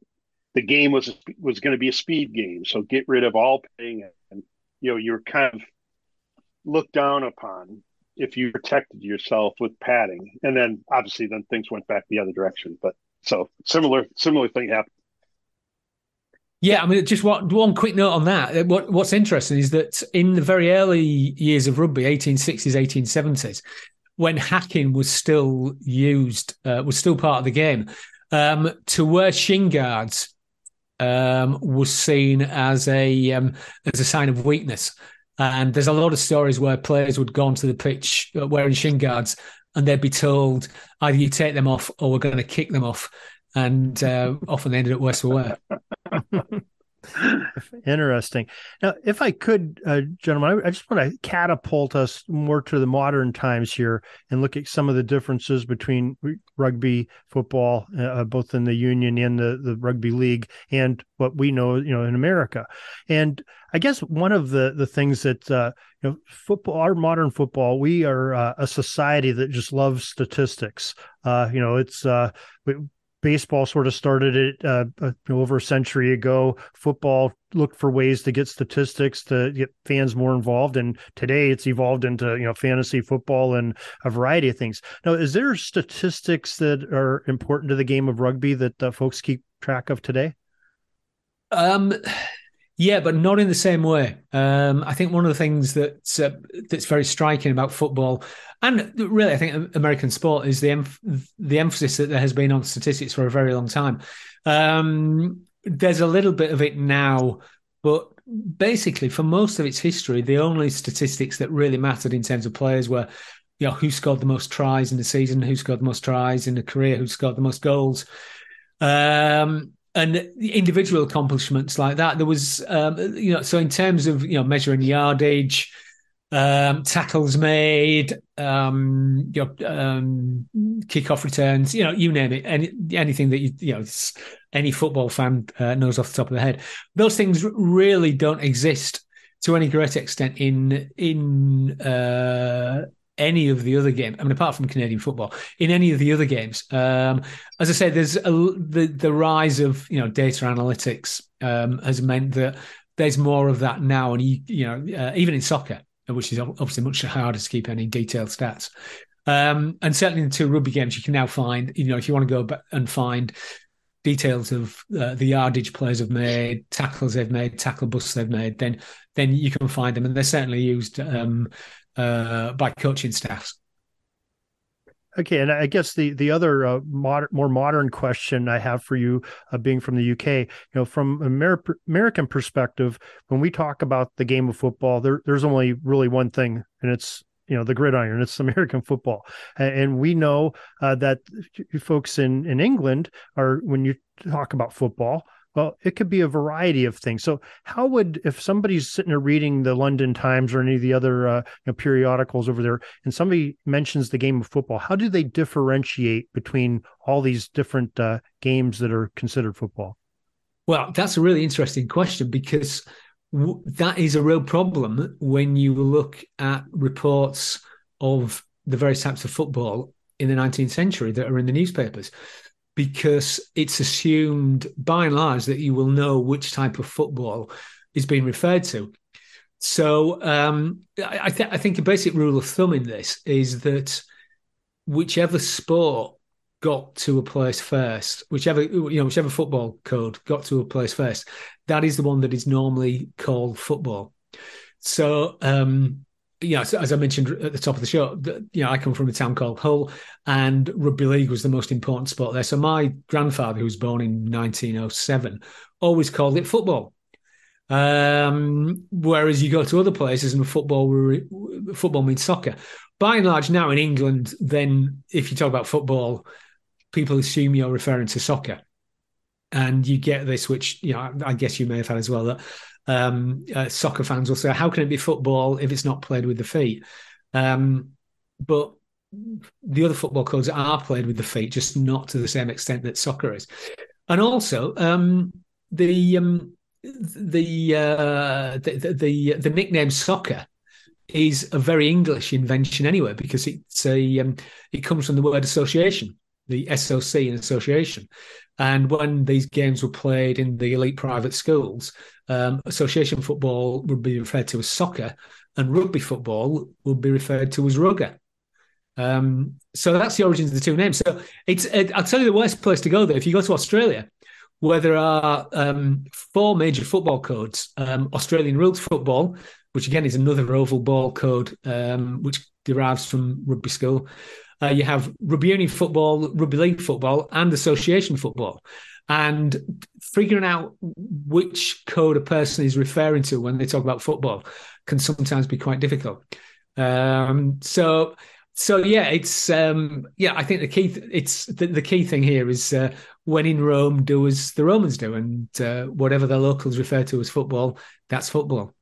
the game was, was going to be a speed game. So get rid of all padding and, you know, you're kind of, looked down upon if you protected yourself with padding. And then obviously then things went back the other direction. But so similar similar thing happened. Yeah, I mean, just one, one quick note on that. What, what's interesting is that in the very early years of rugby, 1860s, 1870s, when hacking was still used, uh, was still part of the game, um, to wear shin guards um, was seen as a um, as a sign of weakness. And there's a lot of stories where players would go onto the pitch uh, wearing shin guards and they'd be told either you take them off or we're going to kick them off. And uh, often they ended up worse for wear. Interesting. Now, if I could, uh, gentlemen, I, I, just want to catapult us more to the modern times here and look at some of the differences between rugby, football, uh, both in the union and the, the rugby league, and what we know, you know, in America. And I guess one of the the things that uh, you know, football, our modern football, we are uh, a society that just loves statistics. Uh, you know, it's uh, we, baseball sort of started it uh, uh over a century ago. Football looked for ways to get statistics to get fans more involved, and today it's evolved into you know fantasy football and a variety of things. Now, is there statistics that are important to the game of rugby that uh, folks keep track of today? Um, yeah, but not in the same way. Um, I think one of the things that uh, that's very striking about football, and really, I think American sport is the the emphasis that there has been on statistics for a very long time. Um, there's a little bit of it now, but basically, for most of its history, the only statistics that really mattered in terms of players were, you know, who scored the most tries in the season, who scored the most tries in the career, who scored the most goals. Um, and individual accomplishments like that. There was, um, you know, so in terms of you know measuring yardage, um, tackles made, um, you know, um, kickoff returns, you know, you name it, any anything that you you know, any football fan uh, knows off the top of their head. Those things really don't exist to any great extent in in uh, any of the other games. I mean, apart from Canadian football, in any of the other games. Um, as I said, there's a, the the rise of you know data analytics um, has meant that there's more of that now, and you you know uh, even in soccer, which is obviously much harder to keep any detailed stats. Um, and certainly in the two rugby games, you can now find you know if you want to go back and find details of uh, the yardage players have made, tackles they've made, tackle busts they've made, then then you can find them, and they're certainly used um, uh, by coaching staffs. Okay, and I guess the the other uh, modern, more modern question I have for you, uh, being from the UK, you know, from Amer- American perspective, when we talk about the game of football, there, there's only really one thing, and it's you know the gridiron it's american football and we know uh, that folks in in england are when you talk about football. Well, it could be a variety of things. So, how would if somebody's sitting there reading the London Times or any of the other uh, you know, periodicals over there, and somebody mentions the game of football, how do they differentiate between all these different uh, games that are considered football? Well, that's a really interesting question because w- that is a real problem when you look at reports of the various types of football in the 19th century that are in the newspapers because it's assumed by and large that you will know which type of football is being referred to. So um, I, th- I think a basic rule of thumb in this is that whichever sport got to a place first, whichever you know, whichever football code got to a place first, that is the one that is normally called football. So um, you know, as I mentioned at the top of the show, you know, I come from a town called Hull, and rugby league was the most important sport there. So my grandfather, who was born in 1907, always called it football. Um, whereas you go to other places and football, football means soccer. By and large, now in England, then if you talk about football, people assume you're referring to soccer, and you get this, which you know, I guess you may have had as well that um, uh, soccer fans will say, "How can it be football if it's not played with the feet?" Um, but the other football codes are played with the feet, just not to the same extent that soccer is. And also, um, the, um, the, uh, the the the nickname soccer is a very English invention anyway, because it's a um, it comes from the word association, the SOC in association. And when these games were played in the elite private schools, um, association football would be referred to as soccer, and rugby football would be referred to as rugger. Um, so that's the origins of the two names. So it's it, I'll tell you the worst place to go there. If you go to Australia, where there are um, four major football codes: um, Australian rules football, which again is another oval ball code, um, which derives from rugby school. Uh, you have rugby union football, rugby league football, and association football. And figuring out which code a person is referring to when they talk about football can sometimes be quite difficult. Um, so, so yeah, it's um, yeah. I think the key th- it's the, the, key thing here is uh, when in Rome, do as the Romans do, and uh, whatever the locals refer to as football, that's football.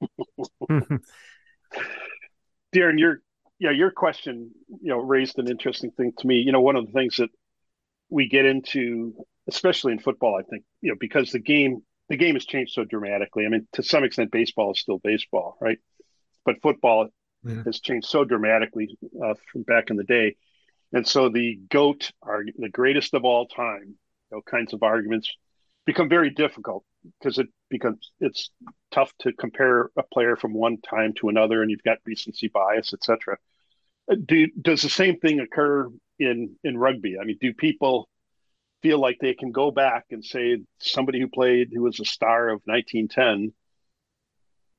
Darren, your yeah, your question, you know, raised an interesting thing to me. You know, one of the things that we get into, especially in football, I think, you know, because the game the game has changed so dramatically. I mean, to some extent, baseball is still baseball, right? But football yeah. has changed so dramatically uh, from back in the day, and so the goat are the greatest of all time. You know, kinds of arguments become very difficult because it becomes it's tough to compare a player from one time to another, and you've got recency bias, etc. Uh, do does the same thing occur in in rugby? I mean, do people feel like they can go back and say somebody who played who was a star of 1910?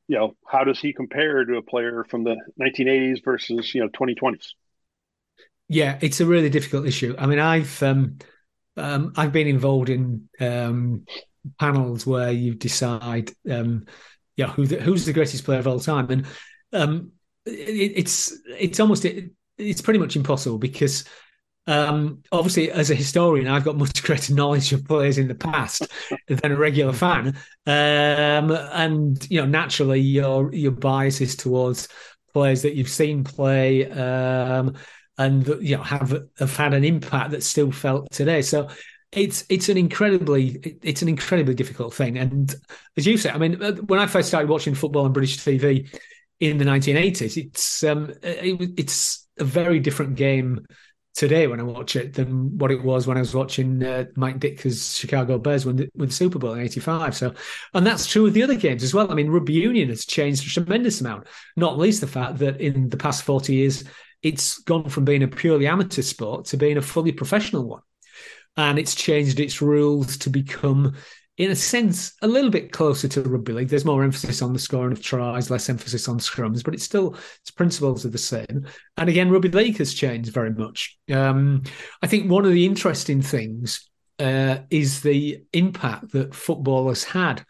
You know, how does he compare to a player from the 1980s versus you know 2020s? Yeah, it's a really difficult issue. I mean, I've um, um, I've been involved in um, panels where you decide, um, yeah, who the, who's the greatest player of all time, and um, it, it's it's almost it, it's pretty much impossible because um, obviously, as a historian, I've got much greater knowledge of players in the past than a regular fan, um, and you know, naturally, your your bias is towards players that you've seen play um, and you know have have had an impact that's still felt today. So it's it's an incredibly it's an incredibly difficult thing. And as you say, I mean, uh, when I first started watching football on British TV in the 1980s, it's um, it, it's a very different game today when I watch it than what it was when I was watching uh, Mike Ditka's Chicago Bears win the, win the Super Bowl in '85. So, and that's true with the other games as well. I mean, rugby union has changed a tremendous amount. Not least the fact that in the past 40 years, it's gone from being a purely amateur sport to being a fully professional one. And it's changed its rules to become, in a sense, a little bit closer to rugby league. There's more emphasis on the scoring of tries, less emphasis on scrums, but it's still its principles are the same. And again, rugby league has changed very much. Um, I think one of the interesting things uh, is the impact that football has had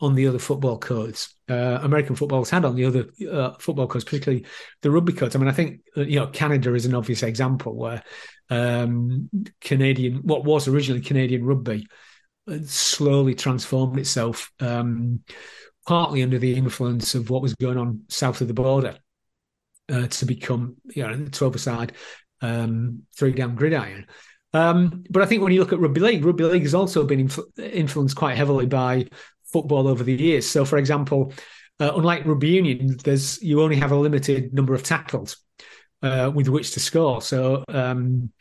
on the other football codes. Uh, American football's had on the other uh, football codes, particularly the rugby codes. I mean, I think uh, you know Canada is an obvious example where um, Canadian, what was originally Canadian rugby, slowly transformed itself, um, partly under the influence of what was going on south of the border, uh, to become you know twelve-a-side, um, three down gridiron. Um, but I think when you look at rugby league, rugby league has also been influ- influenced quite heavily by football over the years. So, for example, uh, unlike rugby union, there's you only have a limited number of tackles uh, with which to score. So, um,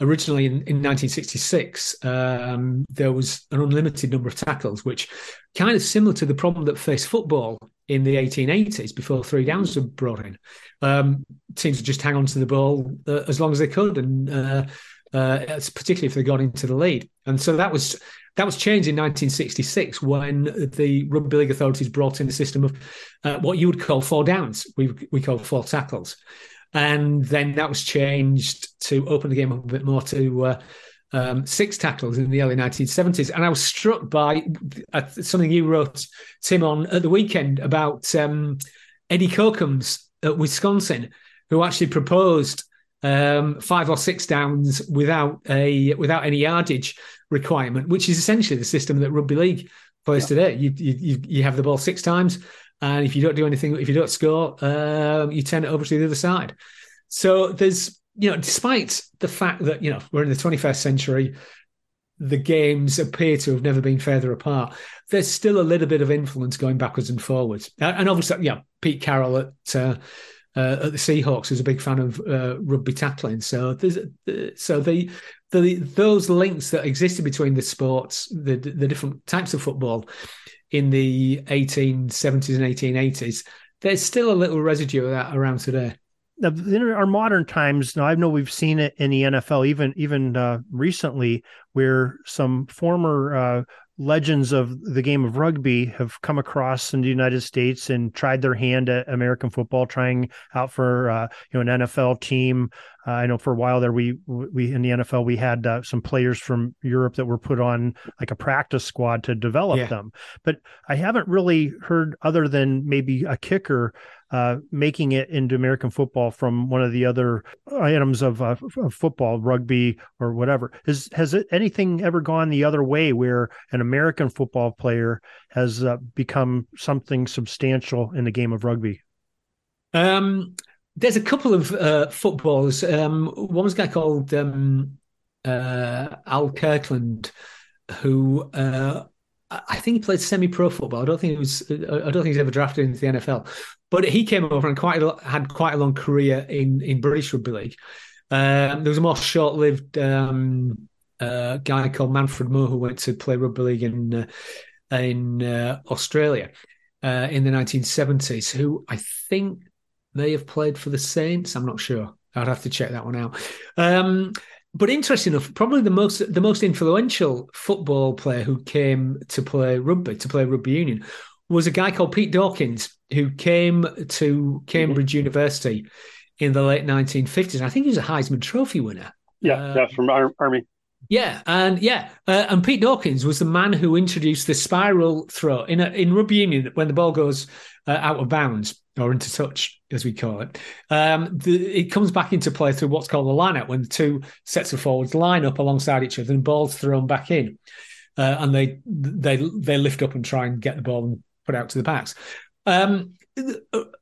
originally in, in 1966, um, there was an unlimited number of tackles, which kind of similar to the problem that faced football in the 1880s before three downs were brought in. Um, teams would just hang on to the ball uh, as long as they could, and uh, uh, particularly if they got into the lead. And so that was that was changed in 1966 when the rugby league authorities brought in a system of uh, what you would call four downs. We we call four tackles, and then that was changed to open the game up a bit more to. Uh, um, six tackles in the early 1970s. And I was struck by uh, something you wrote, Tim, on at the weekend about um, Eddie Cochems at Wisconsin, who actually proposed um, five or six downs without a without any yardage requirement, which is essentially the system that rugby league plays yeah. today. You, you you have the ball six times, and if you don't do anything, if you don't score, um, you turn it over to the other side. So there's you know, despite the fact that you know we're in the 21st century, the games appear to have never been further apart. There's still a little bit of influence going backwards and forwards, and obviously, yeah, Pete Carroll at. Uh, uh, at the Seahawks is a big fan of uh, rugby tackling. So there's uh, so the the those links that existed between the sports, the the different types of football in the 1870s and 1880s, there's still a little residue of that around today. In our modern times, now I know we've seen it in the NFL, even even uh, recently, where some former uh, legends of the game of rugby have come across in the United States and tried their hand at American football, trying out for uh, you know an NFL team. Uh, I know for a while there we we in the NFL we had uh, some players from Europe that were put on like a practice squad to develop yeah. them, but I haven't really heard other than maybe a kicker uh, making it into American football from one of the other items of, uh, of football, rugby or whatever. Has has it, anything ever gone the other way where an American football player has uh, become something substantial in the game of rugby? Um, there's a couple of uh, footballers. Um, one was a guy called um, uh, Al Kirkland, who uh, I think he played semi-pro football. I don't think he was. I don't think he's ever drafted into the NFL. But he came over and quite a, had quite a long career in in British rugby league. Um, there was a more short-lived um, uh, guy called Manfred Moore who went to play rugby league in uh, in uh, Australia uh, in the 1970s. Who I think may have played for the Saints. I'm not sure. I'd have to check that one out. Um, but interesting enough, probably the most the most influential football player who came to play rugby to play rugby union was a guy called Pete Dawkins who came to Cambridge mm-hmm. University in the late 1950s. I think he was a Heisman Trophy winner. Yeah, uh, yeah, from Ar- Army. Yeah, and yeah, uh, and Pete Dawkins was the man who introduced the spiral throw in a, in rugby union when the ball goes uh, out of bounds or into touch, as we call it. Um, the, it comes back into play through what's called the line when the two sets of forwards line up alongside each other and balls thrown back in, uh, and they they they lift up and try and get the ball and put out to the backs. Um,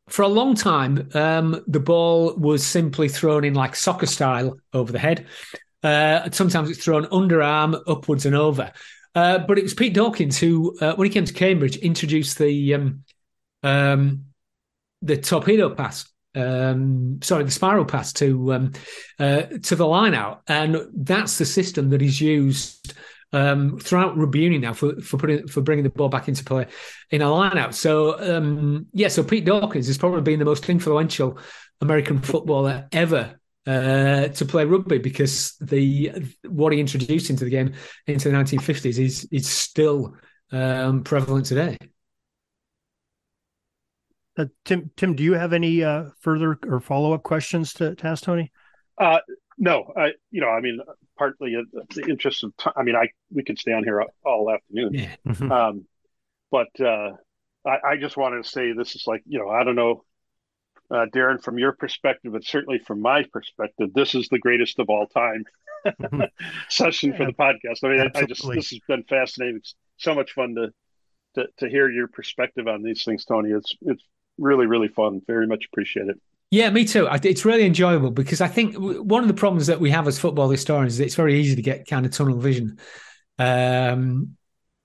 for a long time, um, the ball was simply thrown in like soccer style over the head. Uh, sometimes it's thrown underarm, upwards and over. Uh, but it was Pete Dawkins who, uh, when he came to Cambridge, introduced the um, um, the torpedo pass. Um, sorry, the spiral pass to um, uh, to the line out, and that's the system that is used um, throughout rugby union now for for putting for bringing the ball back into play in a line out. So um, yeah, so Pete Dawkins has probably been the most influential American footballer ever uh, to play rugby because the what he introduced into the game into the 1950s is is still um, prevalent today. Uh, Tim, Tim, do you have any uh, further or follow up questions to, to ask Tony? Uh, no, I, you know, I mean, partly the interest of time. I mean, I we could stay on here all, afternoon. Yeah. Mm-hmm. Um, but uh, I, I, just wanted to say this is like you know I don't know, uh, Darren, from your perspective, but certainly from my perspective, this is the greatest of all time session for the podcast. I mean, I, I just this has been fascinating. It's so much fun to, to to hear your perspective on these things, Tony. It's it's really really fun. Very much appreciate it. Yeah, me too. It's really enjoyable because I think one of the problems that we have as football historians is it's very easy to get kind of tunnel vision. Um,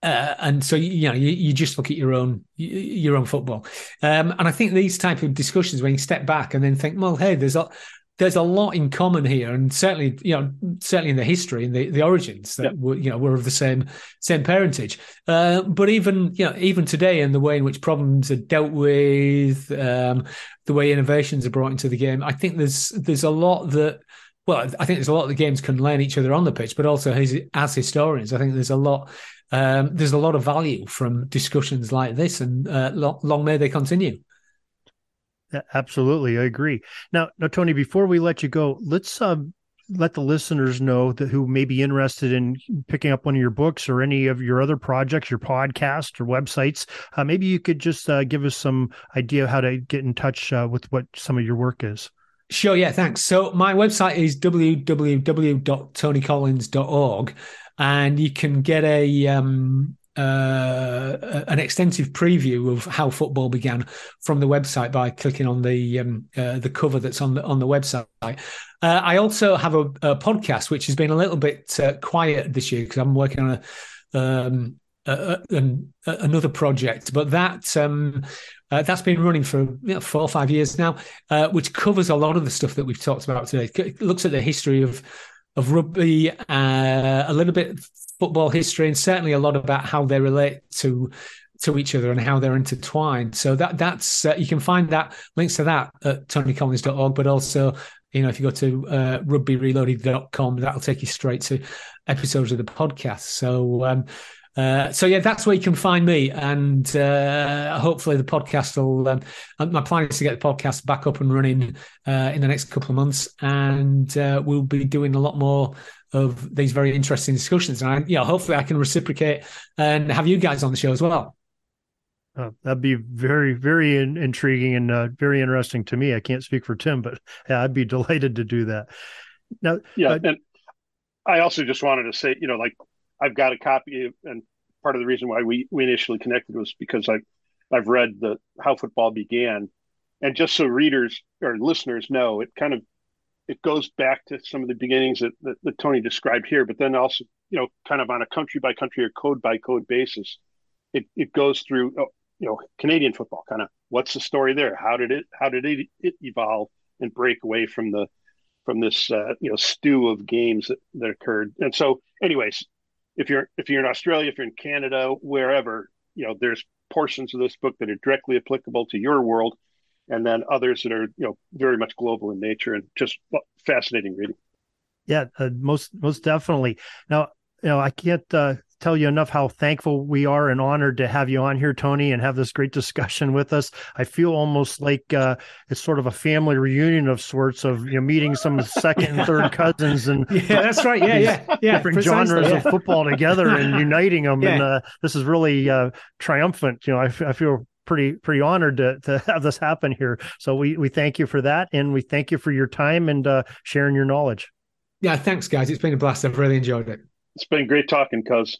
uh, and so you know you, you, just look at your own your own football, um, and I think these type of discussions when you step back and then think, well, hey, there's a there's a lot in common here, and certainly you know certainly in the history and the, the origins that yep. were you know were of the same same parentage. Uh, but even you know even today, and the way in which problems are dealt with, um, the way innovations are brought into the game, I think there's there's a lot that well, I think there's a lot of the games can learn each other on the pitch, but also as, as historians, I think there's a lot um, there's a lot of value from discussions like this, and uh, long, long may they continue. Absolutely, I agree. Now, now, Tony, before we let you go, let's um, let the listeners know that who may be interested in picking up one of your books or any of your other projects, your podcast or websites. Uh, maybe you could just uh, give us some idea how to get in touch uh, with what some of your work is. Sure, yeah, thanks. So my website is www.tonycollins.org and you can get a um, uh, an extensive preview of how football began from the website by clicking on the um, uh, the cover that's on the on the website. Uh, I also have a, a, podcast which has been a little bit uh, quiet this year because I'm working on a, um, a, another project, but that um, uh, that's been running for you know, four or five years now, which covers a lot of the stuff that we've talked about today. It looks at the history of of rugby, uh, a little bit football history, and certainly a lot about how they relate to to each other and how they're intertwined. So that that's uh, you can find that links to that at tonycollins.org, but also you know if you go to uh, rugbyreloaded.com, that'll take you straight to episodes of the podcast. So um, uh, so yeah, that's where you can find me, and uh, hopefully the podcast will. Um, my plan is to get the podcast back up and running uh, in the next couple of months, and uh, we'll be doing a lot more of these very interesting discussions. And I, you know, hopefully I can reciprocate and have you guys on the show as well. Uh, that'd be very, very in- intriguing and uh, very interesting to me. I can't speak for Tim, but yeah, I'd be delighted to do that. Now, yeah, and I also just wanted to say, you know, like I've got a copy, of, and part of the reason why we we initially connected was because I I've read the how football began, and just so readers or listeners know, it kind of it goes back to some of the beginnings that, that, that Tony described here, but then also you know kind of on a country by country or code by code basis, it it goes through oh, you know Canadian football kind of what's the story there? How did it how did it, it evolve and break away from the from this uh, you know stew of games that, that occurred? And so, anyways, if you're if you're in Australia, if you're in Canada, wherever, you know, there's portions of this book that are directly applicable to your world, and then others that are you know very much global in nature and just fascinating reading. Yeah, uh, most most definitely. Now, you know, I can't uh, tell you enough how thankful we are and honored to have you on here, Tony, and have this great discussion with us. I feel almost like uh, it's sort of a family reunion of sorts of you know meeting some second and third cousins and yeah, that's right, yeah, yeah, yeah, different genres yeah. of football together and uniting them. Yeah. And uh, this is really uh, triumphant. You know, I feel pretty pretty honored to to have this happen here. So we we thank you for that, and we thank you for your time and uh, sharing your knowledge. Yeah, thanks, guys. It's been a blast. I've really enjoyed it. It's been great talking, cuz.